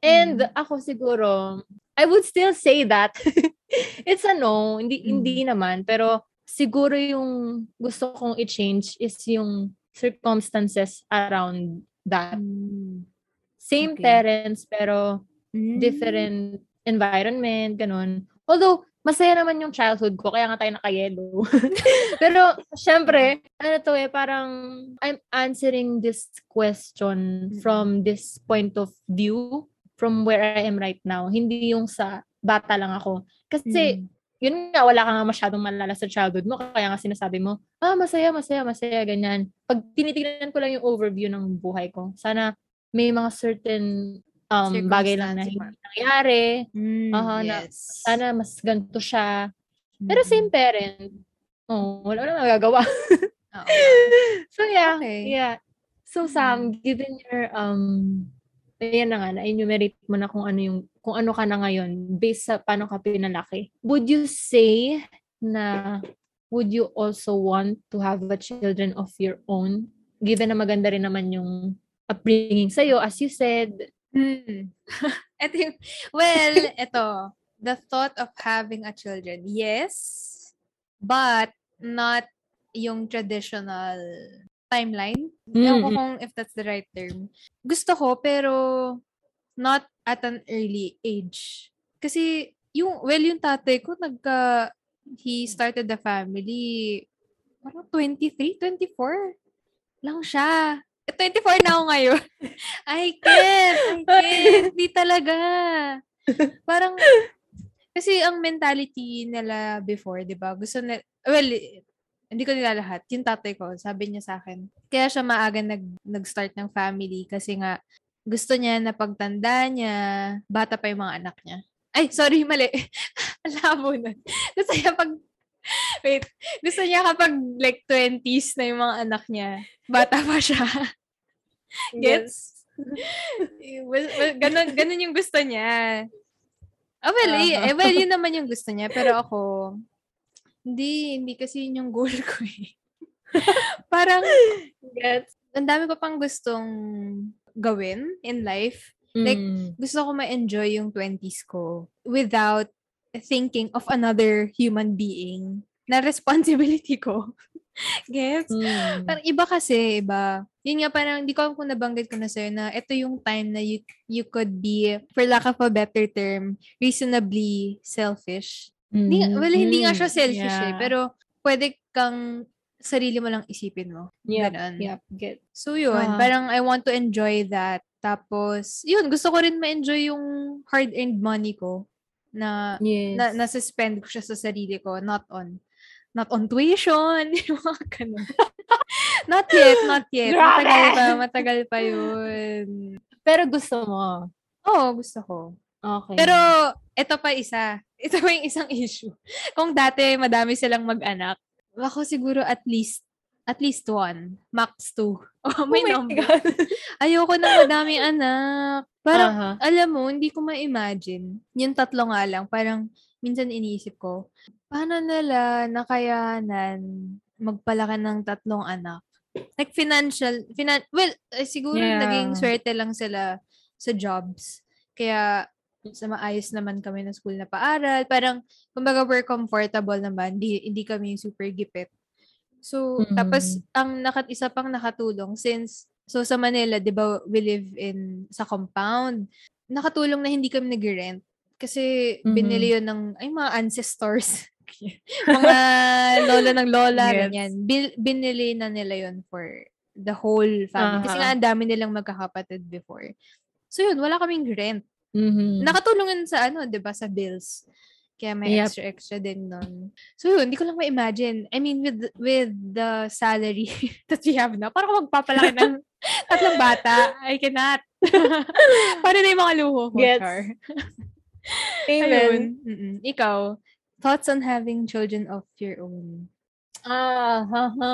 And Mm. ako siguro, I would still say that. It's a no. Hindi, Mm. hindi naman. Pero siguro yung gusto kong i-change is yung circumstances around that. Mm. Same Okay. parents, pero Mm. different environment, ganun. Although, masaya naman yung childhood ko, kaya nga tayo naka-yellow. Pero, syempre, ano to eh, parang I'm answering this question Mm. from this point of view, from where I am right now. Hindi yung sa bata lang ako. Kasi, Mm. yun nga, wala ka nga masyadong malala sa childhood mo, kaya nga sinasabi mo, ah, masaya, masaya, masaya, ganyan. Pag tinitignan ko lang yung overview ng buhay ko, sana may mga certain um, bagay lang na hindi nangyari. Mm, na- yes. Sana mas ganito siya. Pero Mm. same parent. Oh, wala na magagawa. So yeah, Okay. yeah. So Sam, given your um ayan na nga, na-enumerate mo na kung ano yung, kung ano ka na ngayon, based sa paano ka pinalaki. Would you say na, would you also want to have a children of your own? Given na maganda rin naman yung upbringing sa'yo, as you said, Hmm. Ito yung, well, ito, the thought of having a children, yes, but not yung traditional timeline. Ewan ko Mm, kung if that's the right term. Gusto ko, pero not at an early age. Kasi, yung, well, yung tatay ko, nagka, he started the family, parang 23, 24 lang siya. Eh, 24 na ako ngayon. I can't. I can't. Hindi talaga. Parang, kasi ang mentality nila before, di ba? Gusto na, well, hindi ko nila lahat. Yung tatay ko, sabi niya sa akin. Kaya siya maaga nag, nag-start ng family kasi nga, gusto niya na pagtanda niya, bata pa yung mga anak niya. Ay, sorry, mali. Ang labo nun. Gusto niya pag, wait, gusto niya kapag like 20s na yung mga anak niya, bata pa siya. Gets? well, ganun, ganun yung gusto niya. Ah, well, Uh-huh. eh, well, yun naman yung gusto niya. Pero ako, hindi, hindi kasi yun yung goal ko eh. Parang, Gets? ang dami ko pang gustong gawin in life. Like, Mm. Gusto ko ma-enjoy yung 20s ko without thinking of another human being na responsibility ko. Gets? Mm. Parang iba kasi, iba. Yun nga, parang, di ko alam kung nabanggit ko na sa'yo na ito yung time na you, you could be, for lack of a better term, reasonably selfish. Hindi, nga- well, hindi nga siya Mm, selfish eh, yeah. pero pwede kang sarili mo lang isipin mo. Yep, Ganon. yep, get. So yun, Ah. parang I want to enjoy that. Tapos, yun, gusto ko rin ma-enjoy yung hard-earned money ko na Yes. na nasa-spend ko siya sa sarili ko, not on not on tuition, yung mga ganun. not yet, not yet. Grabe! Matagal pa, matagal pa yun. Pero gusto mo. Oo, gusto ko. Okay. Pero, ito pa isa. Ito pa yung isang issue. Kung dati madami silang mag-anak, ako siguro at least at least one. Max two. Oh, may my number. God. Ayoko na madaming anak. Parang, Aha. alam mo, hindi ko ma-imagine. Yung tatlo nga lang, parang minsan iniisip ko, paano nila nakayanan magpalaki ng tatlong anak? Like financial, finan well, eh, siguro Yeah. naging swerte lang sila sa jobs. Kaya, sa maayos naman kami ng school na paaral. Parang, kumbaga, we're comfortable naman. Hindi, hindi kami super gipit. So, Mm. tapos, ang nakat isa pang nakatulong, since, so sa Manila, di ba, we live in, sa compound, nakatulong na hindi kami nag-rent. Kasi, Mhm. binili yun ng, ay, mga ancestors. mga lola ng lola, Yes. ganyan. Bil- binili na nila yun for the whole family. Kasi Aha. nga, ang dami nilang magkakapatid before. So, yun, wala kaming rent. Mhm. Nakatulong yun sa ano, 'di ba, sa bills. Kaya may Yep. extra extra din nun. So yun, hindi ko lang ma-imagine. I mean, with with the salary that we have now, parang magpapalaki ng tatlong bata. I cannot. Paano na yung mga luho ko. Char? Amen. Ayun. Mm-mm. Ikaw, thoughts on having children of your own? Ah, ha, ha.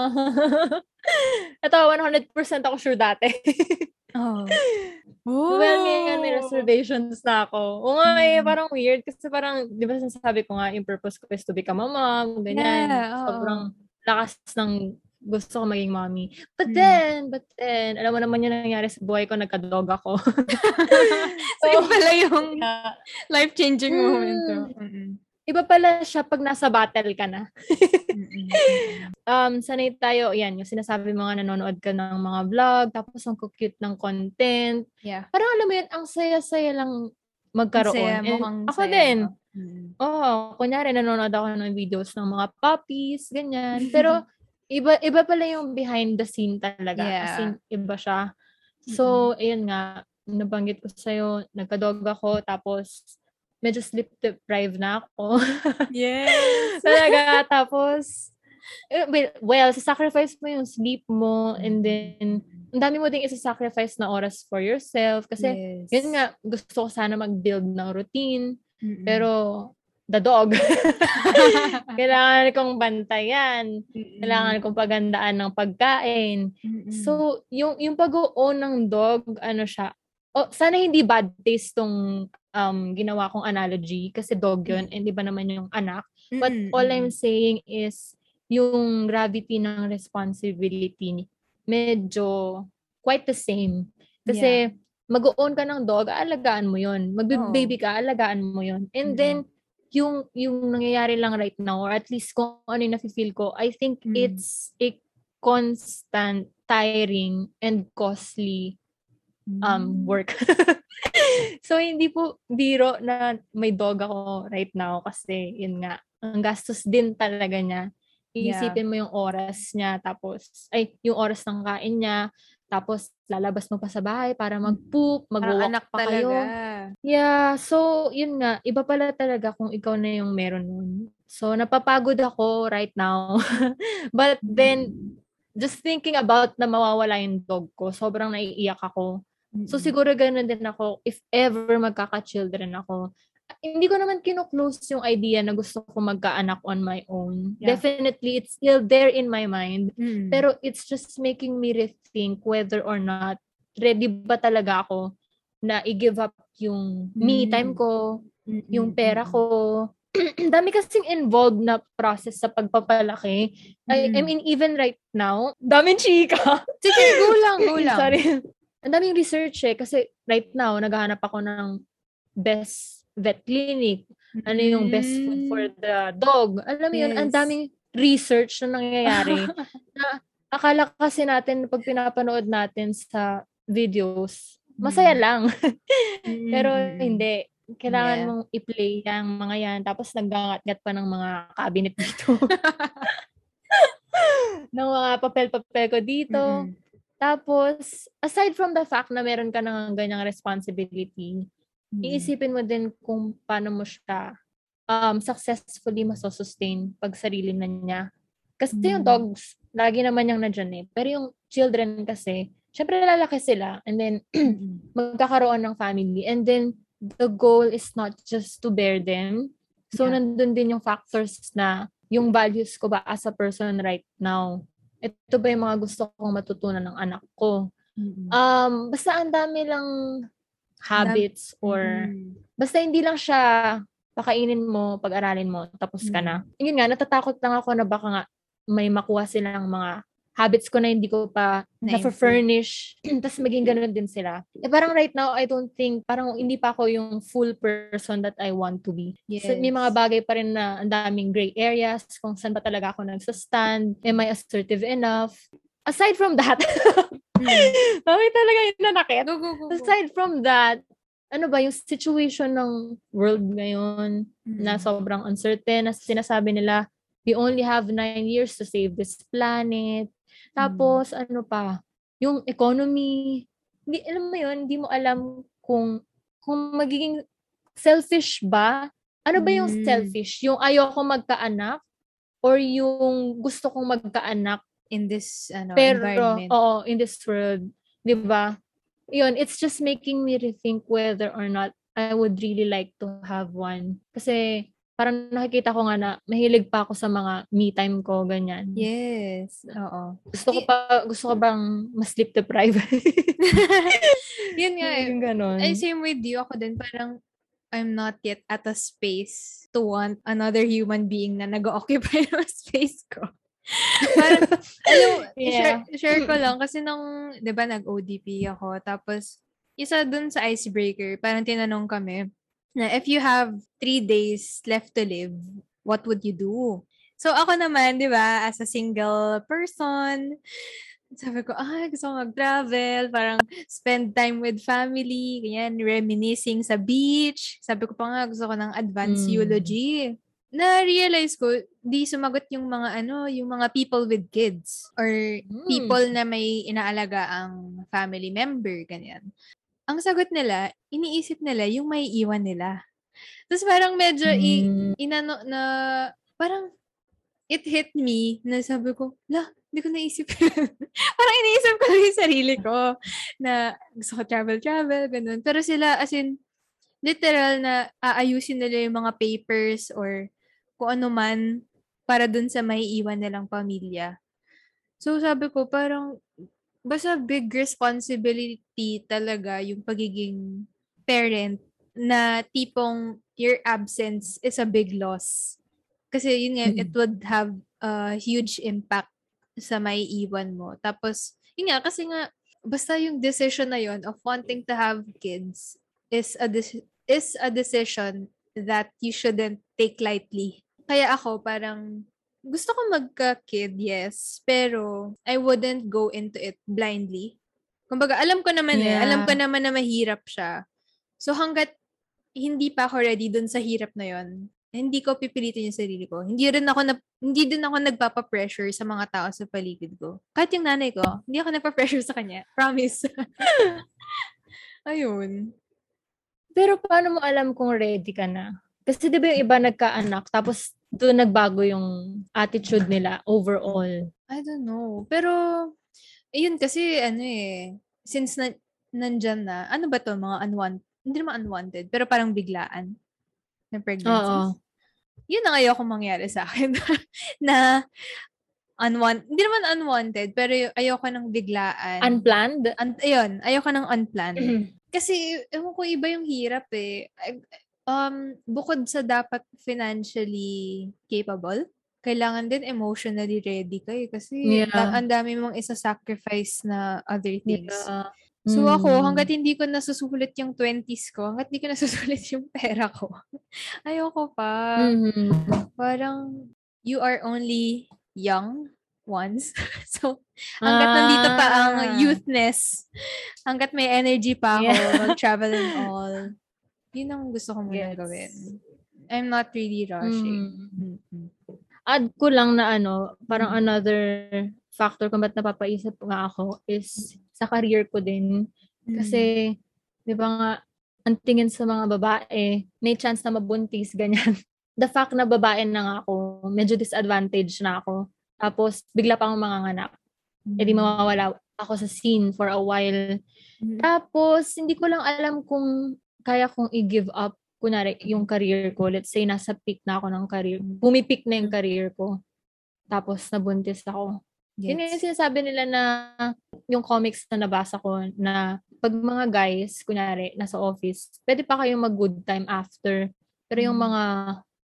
Ito, 100% ako sure dati. Oh. Well, ngayon may reservations na ako. Oo nga eh, Mm. parang weird. Kasi parang, di ba sinasabi ko nga, yung purpose ko is to become a mom, ganyan. Yeah, oo. Sobrang lakas ng gusto ko maging mommy. But Mm. then, but then, alam mo naman yung nangyari sa buhay ko, nagka-dog ako. So, yun pala yung life-changing Mm. moment to. Iba pala siya pag nasa battle ka na. Um, sanay tayo, yan, yung sinasabi mo nga nanonood ka ng mga vlog, tapos ang cute ng content. Yeah. Parang alam mo yun, ang saya-saya lang magkaroon. Saya, And ako saya, din. Mm. Oo, kunyari nanonood ako ng videos ng mga puppies, ganyan. Pero iba iba pala yung behind the scene talaga. As in, iba siya. So, ayun nga, nabanggit ko sa'yo, nagka-dog ako, tapos medyo sleep deprived na ako. Yes. talaga, tapos, eh, well, well, sacrifice mo yung sleep mo, and then, ang dami mo ding isa-sacrifice na oras for yourself. Kasi, yes. yun nga, gusto ko sana mag-build ng routine, Mm-mm. pero, the dog. kailangan kong bantayan. Mm-mm. Kailangan kong pagandaan ng pagkain. Mm-mm. So, yung, yung pag-own ng dog, ano siya, oh, sana hindi bad taste tong um, ginawa kong analogy kasi dog yun, and iba naman yung anak. But Mm-mm. all I'm saying is, yung gravity ng responsibility, medyo quite the same. Kasi, mag-own ka ng dog, aalagaan mo yun. Mag-baby ka, aalagaan mo yun. And Mm-mm. then, yung yung nangyayari lang right now, or at least kung ano yung nafe-feel ko, I think Mm. it's a constant, tiring, and costly um Mm. work. so, hindi po biro na may dog ako right now kasi yun nga, ang gastos din talaga niya. Yeah. Iisipin mo yung oras niya, tapos, ay, yung oras ng kain niya, tapos lalabas mo pa sa bahay para mag-poop, Mm. Parang mag-walk anak pa talaga. kayo. Yeah, so yun nga, iba pala talaga kung ikaw na yung meron nun. So napapagod ako right now. But then, just thinking about na mawawala yung dog ko, sobrang naiiyak ako. So siguro ganun din ako, if ever magkaka-children ako, hindi ko naman kino-close yung idea na gusto ko magkaanak on my own. Yeah. Definitely, it's still there in my mind. Mm. Pero it's just making me rethink whether or not ready ba talaga ako na i-give up yung me Mm. time ko, Mm-mm. yung pera ko. Dami kasing involved na process sa pagpapalaki. I, I Mm. mean, even right now, daming chika. Sige, go lang, go lang. Sorry. Ang daming research eh. Kasi right now, naghahanap ako ng best vet clinic. Ano yung best food for Mm. the dog. Alam mo yun, ang Yes. daming research na nangyayari. na akala kasi natin pag pinapanood natin sa videos, masaya Mm. lang. Pero Mm-mm. hindi. Kailangan Yeah. mong i-play yung mga yan. Tapos naggangat-gat pa ng mga cabinet dito. ng mga papel-papel ko dito. Mm-mm. Tapos, aside from the fact na meron ka ng ganyang responsibility, Mm. iisipin mo din kung paano mo siya um, successfully masosustain pag sarili na niya. Kasi yung Mm. dogs, lagi naman yung nandyan eh. Pero yung children kasi, syempre lalaki sila and then Mm-mm. magkakaroon ng family. And then, the goal is not just to bear them. So, Yeah. nandun din yung factors na yung values ko ba as a person right now. Ito ba yung mga gusto kong matutunan ng anak ko? Mm-mm. Um, basta ang dami lang habits or Mm. basta hindi lang siya pakainin mo, pag-aralin mo, tapos ka Mm. na. Yun nga, natatakot lang ako na baka nga may makuha silang mga habits ko na hindi ko pa na-furnish. Tapos maging ganun din sila. Eh parang right now, I don't think, parang hindi pa ako yung full person that I want to be. Yes. So, may mga bagay pa rin na ang daming gray areas, kung saan ba talaga ako nagsastand, am I assertive enough? Aside from that, Mm. bakit talaga yung nanakit? Go, go, go, go. Aside from that, ano ba, yung situation ng world ngayon na Mm. sobrang uncertain, na sinasabi nila, we only have nine years to save this planet. Tapos, ano pa, yung economy, hindi, alam mo yun, hindi mo alam kung, kung magiging selfish ba? Ano ba yung Mm. selfish? Yung ayoko magkaanak? Or yung gusto kong magkaanak in this ano, pero, environment. oo, in this world, di ba? Yun, it's just making me rethink whether or not I would really like to have one. Kasi, parang nakikita ko nga na mahilig pa ako sa mga me time ko, ganyan. Yes. Oo. Gusto ko pa, gusto ko bang mas sleep deprive? Yun nga eh. yung ganon. Ay, same with you. Ako din, parang I'm not yet at a space to want another human being na nag-occupy ng space ko. parang, alam, Yeah. share, share ko lang kasi nung, di ba, nag-ODP ako. Tapos, isa dun sa icebreaker, parang tinanong kami na if you have three days left to live, what would you do? So, ako naman, di ba, as a single person, sabi ko, ah, gusto ko mag-travel, parang spend time with family, ganyan, reminiscing sa beach. Sabi ko pa nga, gusto ko ng advanced Mm. eulogy. Na-realize ko, di sumagot yung mga ano, yung mga people with kids or Mm. people na may inaalaga ang family member, ganyan. Ang sagot nila, iniisip nila yung may iwan nila. Tapos parang medyo i- Mm. inano na, parang it hit me na sabi ko, la, hindi ko naisip parang iniisip ko yung sarili ko na gusto ko travel-travel, ganun. Pero sila, as in, literal na aayusin nila yung mga papers or kung ano man para dun sa may iwan nilang pamilya. So sabi ko, parang basta big responsibility talaga yung pagiging parent na tipong your absence is a big loss. Kasi yun nga, Mm. it would have a huge impact sa may iwan mo. Tapos, yun nga, kasi nga, basta yung decision na yun of wanting to have kids is a, deci- is a decision that you shouldn't take lightly. Kaya ako, parang, gusto ko magka-kid, yes. Pero, I wouldn't go into it blindly. Kumbaga, alam ko naman eh. Yeah. Alam ko naman na mahirap siya. So, hanggat hindi pa ako ready dun sa hirap na yon hindi ko pipilitin yung sarili ko. Hindi rin ako na, hindi din ako nagpapa-pressure sa mga tao sa paligid ko. Kahit yung nanay ko, hindi ako nagpa-pressure sa kanya. Promise. Ayun. Pero paano mo alam kung ready ka na? Kasi di ba yung iba nagkaanak, tapos doon nagbago yung attitude nila overall. I don't know. Pero, ayun kasi, ano eh, since na, nandyan na, ano ba to, mga unwanted, hindi naman unwanted, pero parang biglaan na pregnancies. Oo. Yun ang ayoko mangyari sa akin. na, unwanted, hindi naman unwanted, pero ayoko ng biglaan. Unplanned? Un- ayun, ayoko ng unplanned. Kasi, ewan ko, iba yung hirap eh. I- Um, bukod sa dapat financially capable, kailangan din emotionally ready ka eh. Kasi Yeah. ang dami mong isa-sacrifice na other things. Yeah. So ako, Mm. hanggat hindi ko nasusulit yung 20s ko, hanggat hindi ko nasusulit yung pera ko, ayoko pa. Mhm. Parang, you are only young once. so, hanggat nandito pa ang Ah. youthness, hanggat may energy pa ako, Yeah. mag-travel and all, yun ang gusto ko muna Gets. gawin. I'm not really rushing. Mm. Add ko lang na ano, parang Mm. another factor kung ba't napapaisip nga ako is sa career ko din. Mm. Kasi, di ba nga, ang tingin sa mga babae, may chance na mabuntis, ganyan. The fact na babae na nga ako, medyo disadvantage na ako. Tapos, bigla pang mga anak. Mm. E di mawawala ako sa scene for a while. Mm. Tapos, hindi ko lang alam kung kaya kong i-give up, kunwari, yung career ko. Let's say, nasa peak na ako ng career. Pumipik na yung career ko. Tapos, nabuntis ako. Yun yung sinasabi nila na yung comics na nabasa ko na pag mga guys, kunyari, nasa office, pwede pa kayong mag-good time after. Pero yung Mm. mga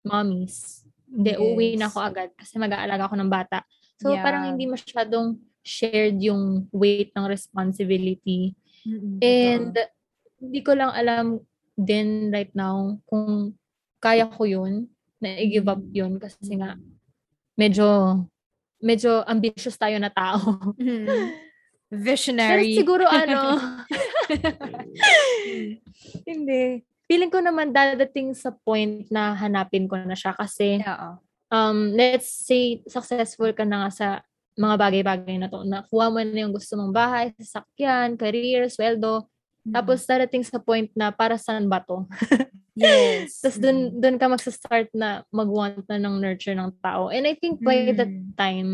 mommies, hindi, uuwi na Yes. ako agad kasi mag-aalaga ako ng bata. So, Yeah. parang hindi masyadong shared yung weight ng responsibility. Mm-mm, And hindi ko lang alam din right now kung kaya ko yun, na i-give up yun kasi nga medyo medyo ambitious tayo na tao. Mm. Pero Visionary. siguro ano, hindi. Feeling ko naman dadating sa point na hanapin ko na siya kasi Oo. um, let's say successful ka na nga sa mga bagay-bagay na to. Nakuha mo na yung gusto mong bahay, sasakyan, career, sweldo. Mm. Tapos darating sa point na para saan ba to? yes. Tapos dun, dun ka magsa-start na mag-want na ng nurture ng tao. And I think by that Mm. time,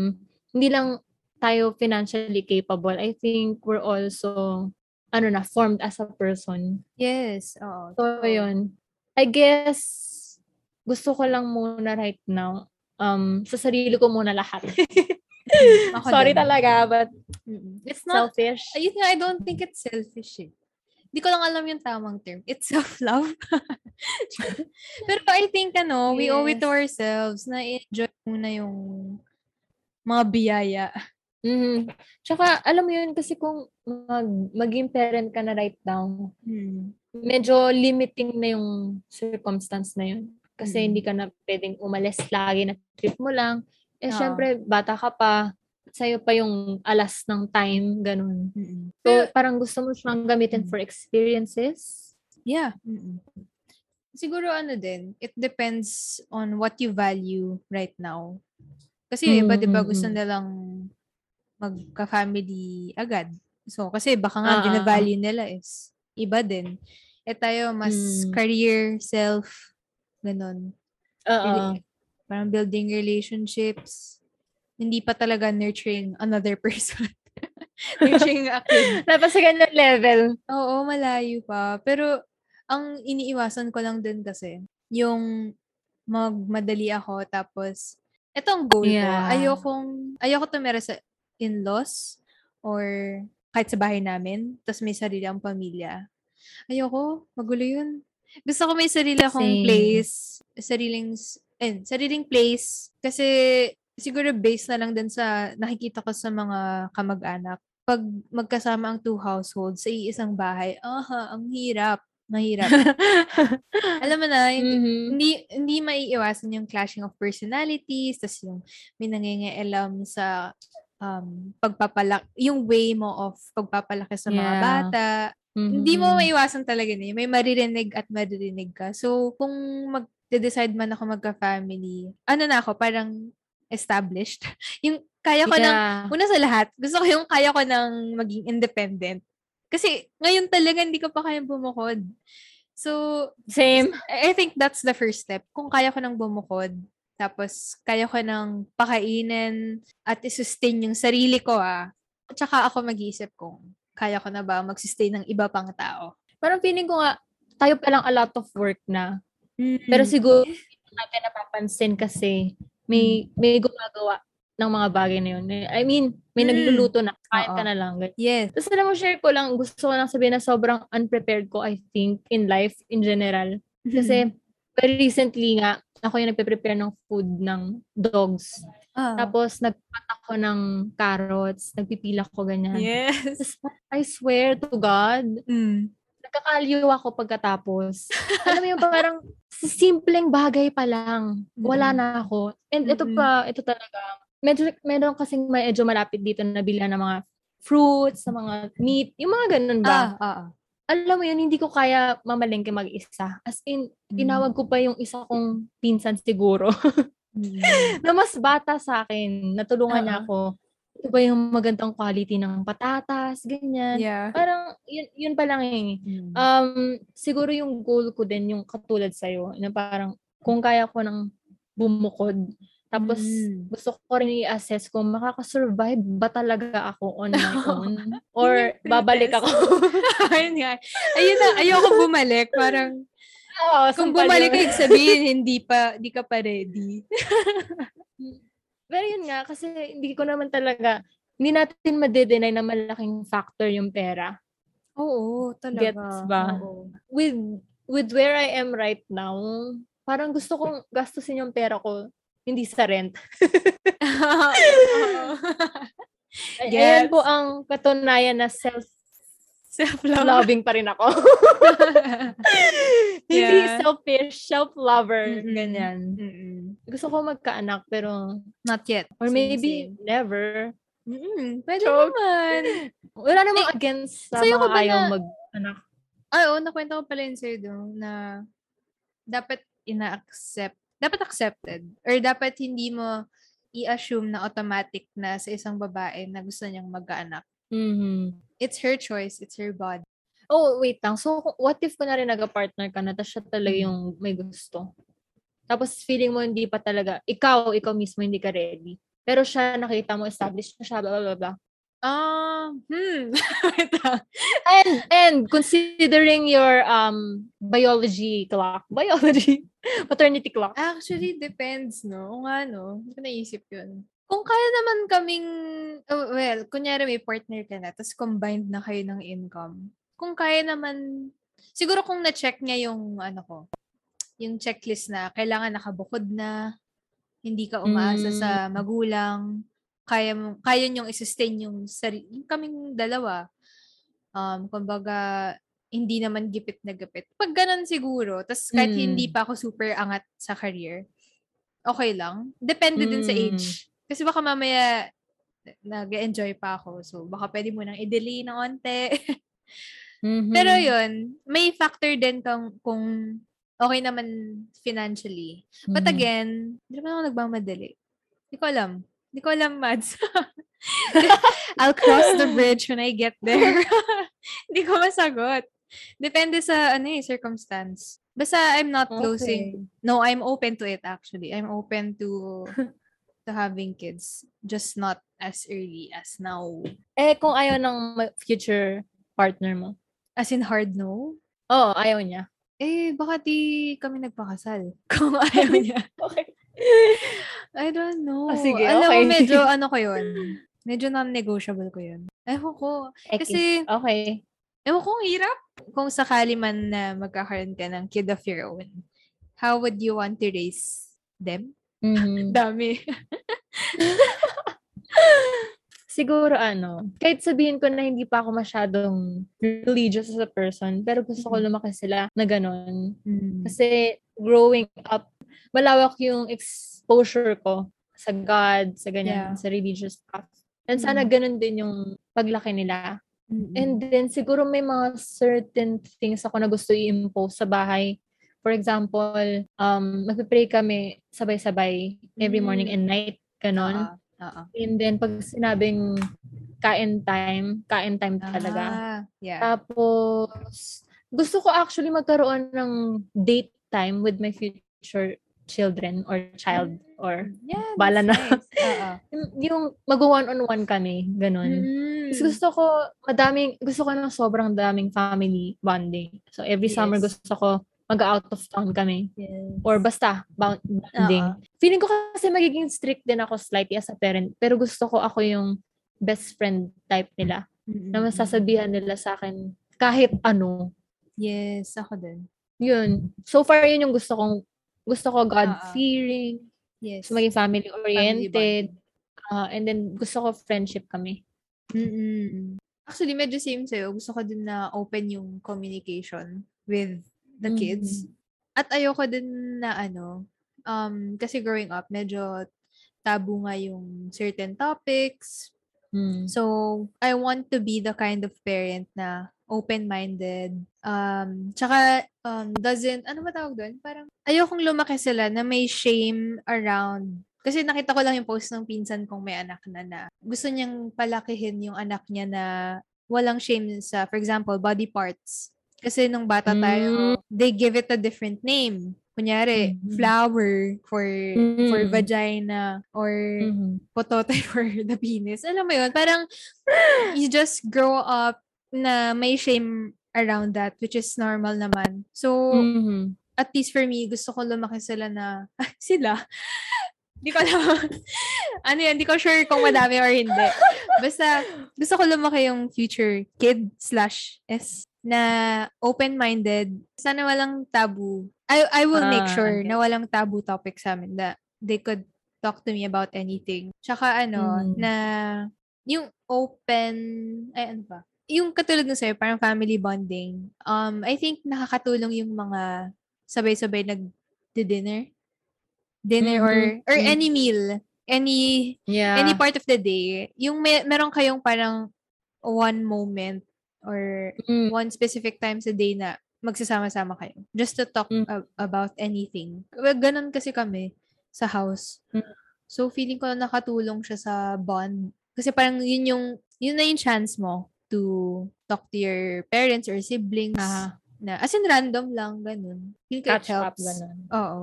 hindi lang tayo financially capable. I think we're also, ano na, formed as a person. Yes. Oo. So, yun. I guess, gusto ko lang muna right now, um, sa sarili ko muna lahat. Sorry din. talaga, but. It's not, selfish. ayun nga, I don't think it's selfish eh. Hindi ko lang alam yung tamang term. It's self-love. Pero I think, ano, we owe it to ourselves na enjoy muna yung mga biyaya. Mhm. Tsaka, alam mo yun, kasi kung mag, maging parent ka na right now, Hmm. medyo limiting na yung circumstance na yun. Kasi Mm. hindi ka na pwedeng umalis lagi na trip mo lang. Eh, Oo. syempre, bata ka pa. Sa'yo pa yung alas ng time, ganun. Mm-mm. So, parang gusto mo siyang gamitin for experiences. Yeah. Mm-mm. Siguro ano din, it depends on what you value right now. Kasi yung iba, di ba, gusto Mm, mm, nilang magka-family agad. So, kasi baka nga, Ah, ah, binavalue nila is iba din. Eh tayo, mas Mm. career, self, ganun. Oo. Parang building relationships. Hindi pa talaga nurturing another person. nurturing a kid. Dapat sa ganyan level. Oo, malayo pa. Pero, ang iniiwasan ko lang din kasi, yung magmadali ako, tapos, ito ang goal ko. Yeah. Ayokong, ayoko tumira sa in-laws, or kahit sa bahay namin, tapos may sarili ang pamilya. Ayoko, magulo yun. Gusto ko may sarili akong Same. place, sariling, eh, sariling place, kasi siguro based na lang din sa nakikita ko sa mga kamag-anak pag magkasama ang two households sa iisang bahay, aha, ang hirap. Mahirap. Alam mo na, hindi, Mhm. hindi, hindi maiiwasan yung clashing of personalities, tas yung may nangingialam sa um, pagpapalaki, yung way mo of pagpapalaki sa mga Yeah. bata. Hindi mo Mhm. maiwasan talaga na yun. May maririnig at maririnig ka. So, kung mag-decide man ako magka-family, ano na ako, parang established. yung kaya ko ng Yeah. Una sa lahat, gusto ko yung kaya ko ng maging independent. Kasi ngayon talaga hindi ko pa kaya bumukod. So, Same. I think that's the first step. Kung kaya ko nang bumukod, tapos kaya ko nang pakainin at isustain yung sarili ko ah. Tsaka ako mag-iisip kung kaya ko na ba mag-sustain ng iba pang tao. Parang feeling ko nga, tayo pa lang a lot of work na. Mm. Pero siguro, natin napapansin kasi may may gumagawa ng mga bagay na yun. I mean, may Mm. nagluluto na, kain ka na lang. ganyan. yes. Tapos alam mo, share ko lang, gusto ko lang sabihin na sobrang unprepared ko, I think, in life, in general. Kasi, very recently nga, ako yung nagpe-prepare ng food ng dogs. Ah. Tapos, nagpat ako ng carrots, nagpipila ko ganyan. yes. Tapos, I swear to God, Mm. Nagkakaliw ako pagkatapos. Alam mo yung parang simpleng bagay pa lang, wala Mm-mm. na ako. And ito pa, ito talaga, medyo, meron kasing medyo malapit dito na bilhan ng mga fruits, sa mga meat, yung mga ganun ba? Ah, ah, ah. Alam mo yun, hindi ko kaya mamalengke mag-isa. As in, tinawag ko pa yung isa kong pinsan siguro, Mm. na mas bata sa akin, natulungan niya Oo. ako. Ito ba yung magandang quality ng patatas, ganyan. Yeah. Parang, yun, yun pa lang eh. Mm. Um, siguro yung goal ko din yung katulad sa'yo, na parang kung kaya ko nang bumukod, tapos Mm. gusto ko rin i-assess kung makakasurvive ba talaga ako on my own or babalik ako. Ayun nga. Ayun na, ayoko bumalik. Parang, Oo, kung bumalik ka, sabihin, hindi pa, hindi ka pa ready. Pero yun nga, kasi hindi ko naman talaga, hindi natin madedenay na malaking factor yung pera. Oo, talaga. Gets ba? Oo. With, with where I am right now, parang gusto kong gastusin yung pera ko, hindi sa rent. Oo. Ayan po ang katunayan na self Self-love. loving pa rin ako. Hindi Yeah. selfish, self-lover, Mm-mm. ganyan. Mm-mm. Gusto ko magkaanak pero Not yet. or Same, maybe same. never. Mm-mm. Pwede Joke. naman. Wala namang Eh, against sa mga ba ayaw na- mag-anak. Ay, oo, nakwento ko pala yun sa'yo doon na dapat ina-accept, dapat accepted. Or dapat hindi mo i-assume na automatic na sa isang babae na gusto niyang magkaanak. Mhm. It's her choice. It's her body. Oh, wait lang. So, what if kunwari nag-partner ka na, tapos siya talaga Mm. yung may gusto? Tapos feeling mo hindi pa talaga, ikaw, ikaw mismo hindi ka ready. Pero siya, nakita mo, established na siya, blah, blah, blah. Ah, hmm. Wait lang. And, and considering your um biology clock, biology, paternity clock. Actually, depends, no? Kung ano, hindi ko naisip yun. Kung kaya naman kaming, oh, well, kunyari may partner ka na, tapos combined na kayo ng income. Kung kaya naman, siguro kung na-check niya yung, ano ko, yung checklist na kailangan nakabukod na, hindi ka umaasa Mm. sa magulang, kaya mo, kaya niyong i-sustain yung sarili, yung kaming dalawa. Um, kumbaga, hindi naman gipit na gipit. Pag ganun siguro, tas kahit Mm. hindi pa ako super angat sa career, okay lang. Depende din sa Mm. age. Kasi baka mamaya, nag-enjoy pa ako. So, baka pwede mo nang i-delay ng onte. Mhm. Pero yun, may factor din kung, kung okay naman financially. But Mhm. again, hindi naman ako nagmamadali. Hindi ko alam. Hindi ko alam, Mads. I'll cross the bridge when I get there. Hindi ko masagot. Depende sa ano eh, circumstance. Basta I'm not closing. Okay. No, I'm open to it actually. I'm open to to having kids. Just not as early as now. Eh, kung ayaw ng future partner mo. As in hard no? Oo, ayaw niya. Eh, baka di kami nagpakasal. Kung ayaw niya. Okay. I don't know. Ah, sige, Alam okay. mo, medyo ano ko yun. Medyo non-negotiable ko yun. Ewan ko. Kasi- okay. Ewan ko, hirap. Kung sakali man na magkakaroon ka ng kid of your own, how would you want to raise them? Mhm. Dami. Siguro ano, kahit sabihin ko na hindi pa ako masyadong religious as a person, pero gusto ko Mhm. lumaki sila na ganun. Mm. Kasi growing up, malawak yung exposure ko sa God, sa ganyan, Yeah. sa religious stuff. And sana Mhm. ganun din yung paglaki nila. Mm-mm. And then siguro may mga certain things ako na gusto i-impose sa bahay. For example, um, magpipray kami sabay-sabay every morning Mm. and night, ganon. Oo. Oo. And then pag sinabing kain time, kain time talaga. Ah, yeah. Tapos, gusto ko actually magkaroon ng date time with my future children or child or yeah, bala na. nice. Oo. yung- yung mag-one-on-one kami, ganun. Mm. Tapos gusto ko, madaming, gusto ko ng sobrang daming family bonding. So every summer Yes. gusto ko mag-out of town kami. Yes. Or basta, bound- bonding. Oo. Feeling ko kasi magiging strict din ako slightly as a parent. Pero gusto ko ako yung best friend type nila. Mm-mm. Na masasabihan nila sa akin kahit ano. Yes, ako din. Yun. So far, yun yung gusto kong, gusto ko. God-fearing, Yes. so maging family-oriented, bonding. uh, and then gusto ko friendship kami. Mm-mm. Actually, medyo same sa'yo. Gusto ko din na open yung communication with the Mm. kids. At ayoko din na ano, um, kasi growing up, medyo tabu nga yung certain topics. Mm. So, I want to be the kind of parent na open-minded. Um, tsaka, um, doesn't, ano ba tawag doon? Parang, ayokong lumaki sila na may shame around kasi nakita ko lang yung post ng pinsan kong may anak na na gusto niyang palakihin yung anak niya na walang shame sa, for example, body parts. Kasi nung bata tayo, they give it a different name. Kunyari, Mhm. flower for for Mm. vagina or Mhm. potote for the penis. Alam mo yun, parang you just grow up na may shame around that, which is normal naman. So, Mhm. at least for me, gusto ko lumaki sila na, sila, Hindi ko alam. ano yan, hindi ko sure kung madami or hindi. Basta, gusto ko lumaki yung future kid slash S na open-minded. Sana walang taboo. I, I will make Ah, sure okay. na walang taboo topic sa amin that they could talk to me about anything. Tsaka ano, Mm. na yung open, ay ano ba? Yung katulad ng sa'yo, parang family bonding. Um, I think nakakatulong yung mga sabay-sabay nag-dinner. Dinner or Mhm. or Mm. any meal, any Yeah. any part of the day. Yung may, meron kayong parang one moment or Mm. one specific time sa day na magsasama-sama kayo. Just to talk Mm. a- about anything. Well, Ganon kasi kami sa house. Mm. So, feeling ko nakatulong siya sa bond. Kasi parang yun yung, yun na yung chance mo to talk to your parents or siblings. Ah, Na, as in random lang, ganun. Feel ko it catch up, helps. ganun. Oo.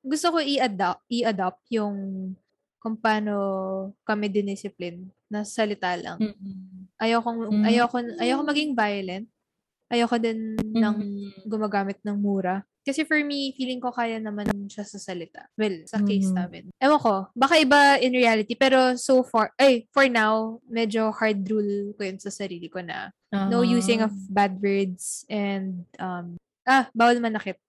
Gusto ko i-adopt, i-adopt yung kung paano kami diniscipline na salita lang. Mm-mm. Ayokong, Mm. ayoko, ayoko maging violent. Ayoko din ng Mm. gumagamit ng mura. Kasi for me, feeling ko kaya naman siya sa salita. Well, sa case Mhm. namin. Ewan ko, baka iba in reality, pero so far, ay, for now, medyo hard rule ko yun sa sarili ko na no Ah. using of bad words and, um, ah, bawal manakit.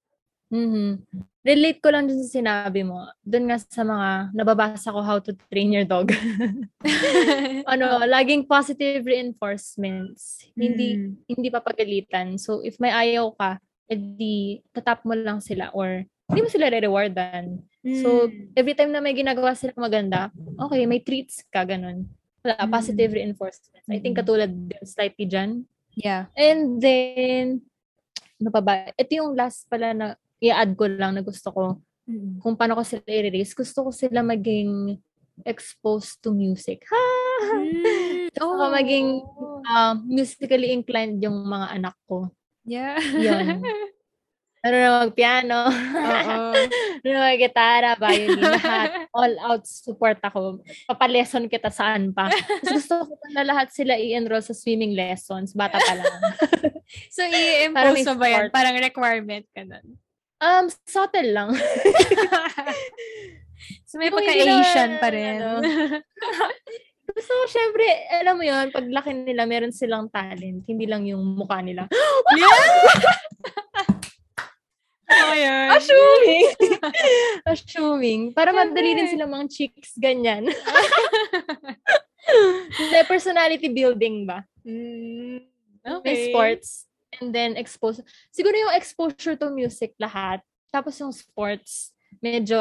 Mhm. Relate ko lang din sa sinabi mo. Doon nga sa mga nababasa ko how to train your dog. ano, laging positive reinforcements. Hindi Mm. hindi papagalitan. So if may ayaw ka, edi tatap mo lang sila or hindi mo sila re-rewardan. So Mm. every time na may ginagawa sila maganda, okay, may treats ka ganun. Wala, Mm. positive reinforcements. I think Mm. katulad din slightly dyan. yeah. And then, ano pa ba? Ito yung last pala na i-add ko lang na gusto ko Mm. kung paano ko sila i-release. Gusto ko sila maging exposed to music. Ha! Mm. Saka maging um, musically inclined yung mga anak ko. Yeah. Yun. Ano na mag-piano, Oo. ano na mag-gitara, violin, lahat. All out support ako. Papalesson kita saan pa. Gusto ko na lahat sila i-enroll sa swimming lessons. Bata pa lang. so, i-impose mo ba yan? Parang requirement ka nun. Um, subtle lang. so, may pagka-Asian pa rin. ano. Ko, syempre, alam mo yun, pag laki nila, meron silang talent. Hindi lang yung mukha nila. Oo, yun. Assuming! Assuming. Para madali din sila mga chicks, ganyan. Hindi, personality building ba? Mm, May sports. And then expose. Siguro yung exposure to music lahat. Tapos yung sports, medyo,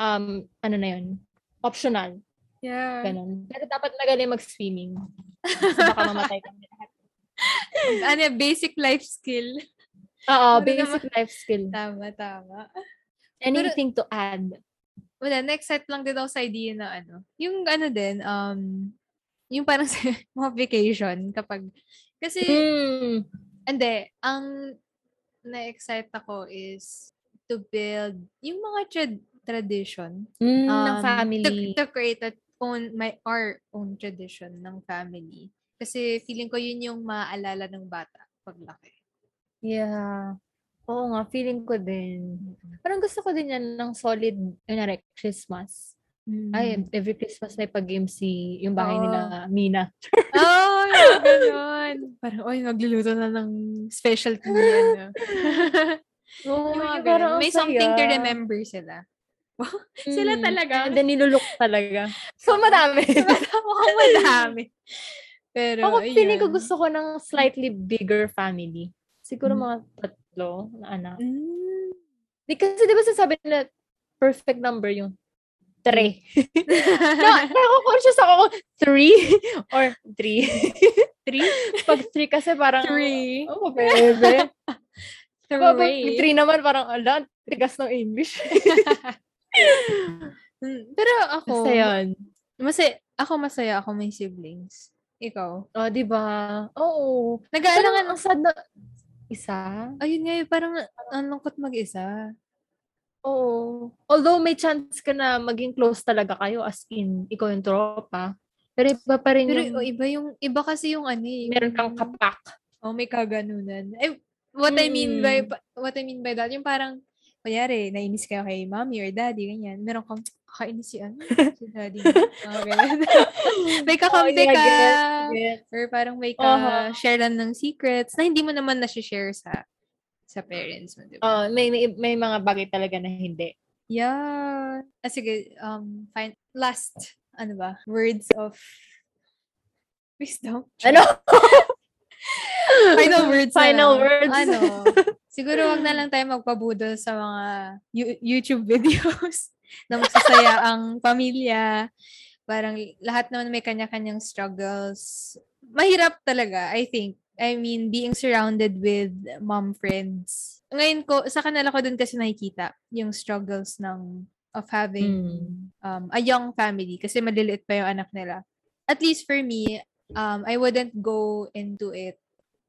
um, ano na yun, optional. Yeah. Ganun. Pero dapat magaling mag-swimming. Kasi baka mamatay kami lahat. ano, basic life skill. Oo, Ano basic life skill. Tama, tama. Anything to add? Wala, next set lang din ako sa idea na ano. Yung ano din, um, yung parang sa mga vacation kapag, kasi, Mm. Hindi, ang na-excite ako is to build yung mga trad- tradition Mm, ng um, family. To, to create a own, my, our own tradition ng family. Kasi feeling ko yun yung maaalala ng bata paglaki. Yeah. Oo nga, feeling ko din. Parang gusto ko din yan ng solid, kunwari, Christmas. Ay, every Christmas may pag-game si yung bahay Oo. nila, Mina. Oh, yung ganun. Parang, oy, magluluto na ng specialty ano. Oo, Yung mga ganun. May something to saya. remember sila. sila Mm, talaga. And then nilulok talaga. So, madami. Mukhang madami. Pero, Ako, feeling ko ayun. gusto ko ng slightly bigger family. Siguro Mm. mga tatlo na anak. Mm. Kasi di ba sasabi na perfect number yung three. no, nako-conscious ako three or three. Three? Pag three kasi parang, Three. oh, bebe. Pag Three. three naman parang, ala, tigas ng English. Mm, Pero ako, Basta yun. masaya, ako masaya ako may siblings. Ikaw? Oh, di ba? Oo. Nag-aalangan, ang sad na, isa? ayun nga, eh, parang ang lungkot mag-isa. Oo. Although may chance ka na maging close talaga kayo as in, ikaw yung tropa. Pero iba pa rin Pero yung, oh, iba yung, iba kasi yung ano eh, meron kang kapak. Oh, may kaganunan. Eh, what I mean by, what I mean by that, yung parang, kunyari, nainis kayo kay mommy or daddy, ganyan. Meron kang, kakainis si ano, si daddy. Oh, ganyan. may kakampi Oh, yeah, ka. gets, gets. Or parang may ka-share lang ng secrets na hindi mo naman na-share sa sa parents mo, di ba? Oh, may, may, may mga bagay talaga na hindi. Yeah. Ah, sige, um, fine. Last, ano ba, words of Wisdom? Ano? Final words na Final lang. words. Ano? Siguro wag na lang tayo magpabudol sa mga YouTube videos na magsasaya ang pamilya. Parang lahat naman may kanya-kanyang struggles. Mahirap talaga, I think. I mean, being surrounded with mom friends. Ngayon ko, sa kanila ko din kasi nakikita yung struggles ng of having um, a young family kasi maliliit pa yung anak nila. At least for me, um, I wouldn't go into it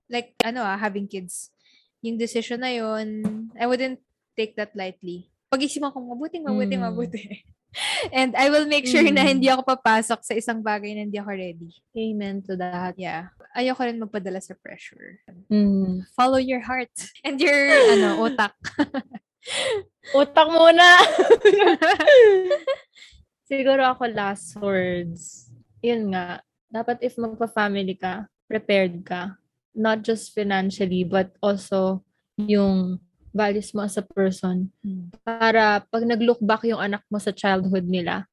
like, ano ah, having kids. Yung decision na yun, I wouldn't take that lightly. Pag-isipan ko, mabuting, mabuting, Mm. mabuti. And I will make sure na Mm. hindi ako papasok sa isang bagay na hindi ako ready. Amen to that. Yeah. Ayoko rin magpadala sa pressure. Mm. Follow your heart and your, ano, utak. Utak muna! Siguro ako last words. Yun nga, dapat if magpa-family ka, prepared ka. Not just financially, but also yung values mo as a person. Para pag nag-look back yung anak mo sa childhood nila,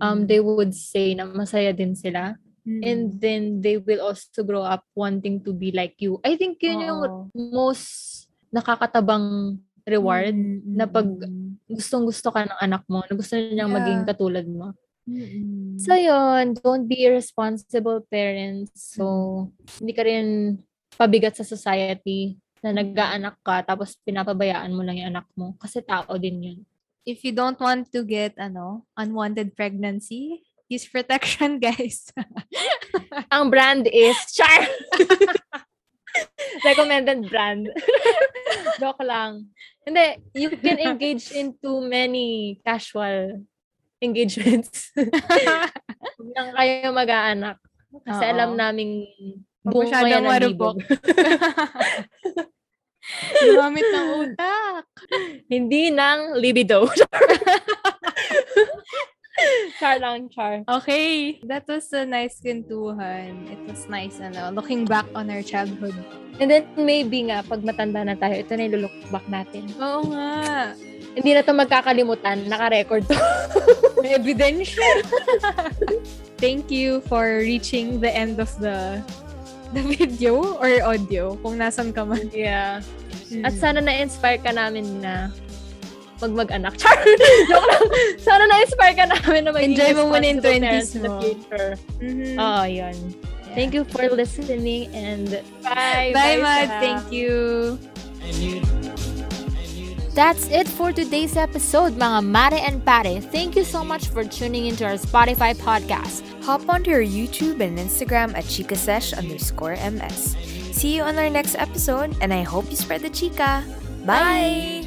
um, they would say na masaya din sila. And then they will also grow up wanting to be like you. I think yun yung Oo. most nakakatabang reward Mm, na pag mm, gustong gusto ka ng anak mo, na gusto niyang Yeah. maging katulad mo. mm. So yun, don't be irresponsible parents. So, hindi ka rin pabigat sa society na nag-aanak ka tapos pinapabayaan mo lang yung anak mo. Kasi tao din yun. if you don't want to get ano unwanted pregnancy, use protection, guys. Ang brand is Char! Recommended brand. Joke lang. Hindi, you can engage into many casual engagements. Huwag lang kayo mag-aanak. Kasi Oo. alam naming buong kaya ng libog. Gumamit ng utak. Hindi ng libido. char lang, char. Okay, that was a nice kwentuhan. It was nice, ano, looking back on our childhood. And then maybe nga, pag matanda na tayo, ito na yung look back natin. Oo nga. Hindi na to magkakalimutan. Naka-record to. May ebidensya. Thank you for reaching the end of the the video or audio kung nasan ka man. yeah. Mm. At sana na-inspire ka namin na mag mag-anak. Char! Joke lang. Sana na-inspire ka namin na maging Enjoy mo muna responsible 20s parents in the mo. future. Mhm. Oo, yun. Thank you for listening and bye. Bye, Mad. Sam. Thank you. That's it for today's episode, mga mare and pare. Thank you so much for tuning into our Spotify podcast. Hop onto our YouTube and Instagram at chikasesh underscore ms. See you on our next episode, and I hope you spread the chica. Bye.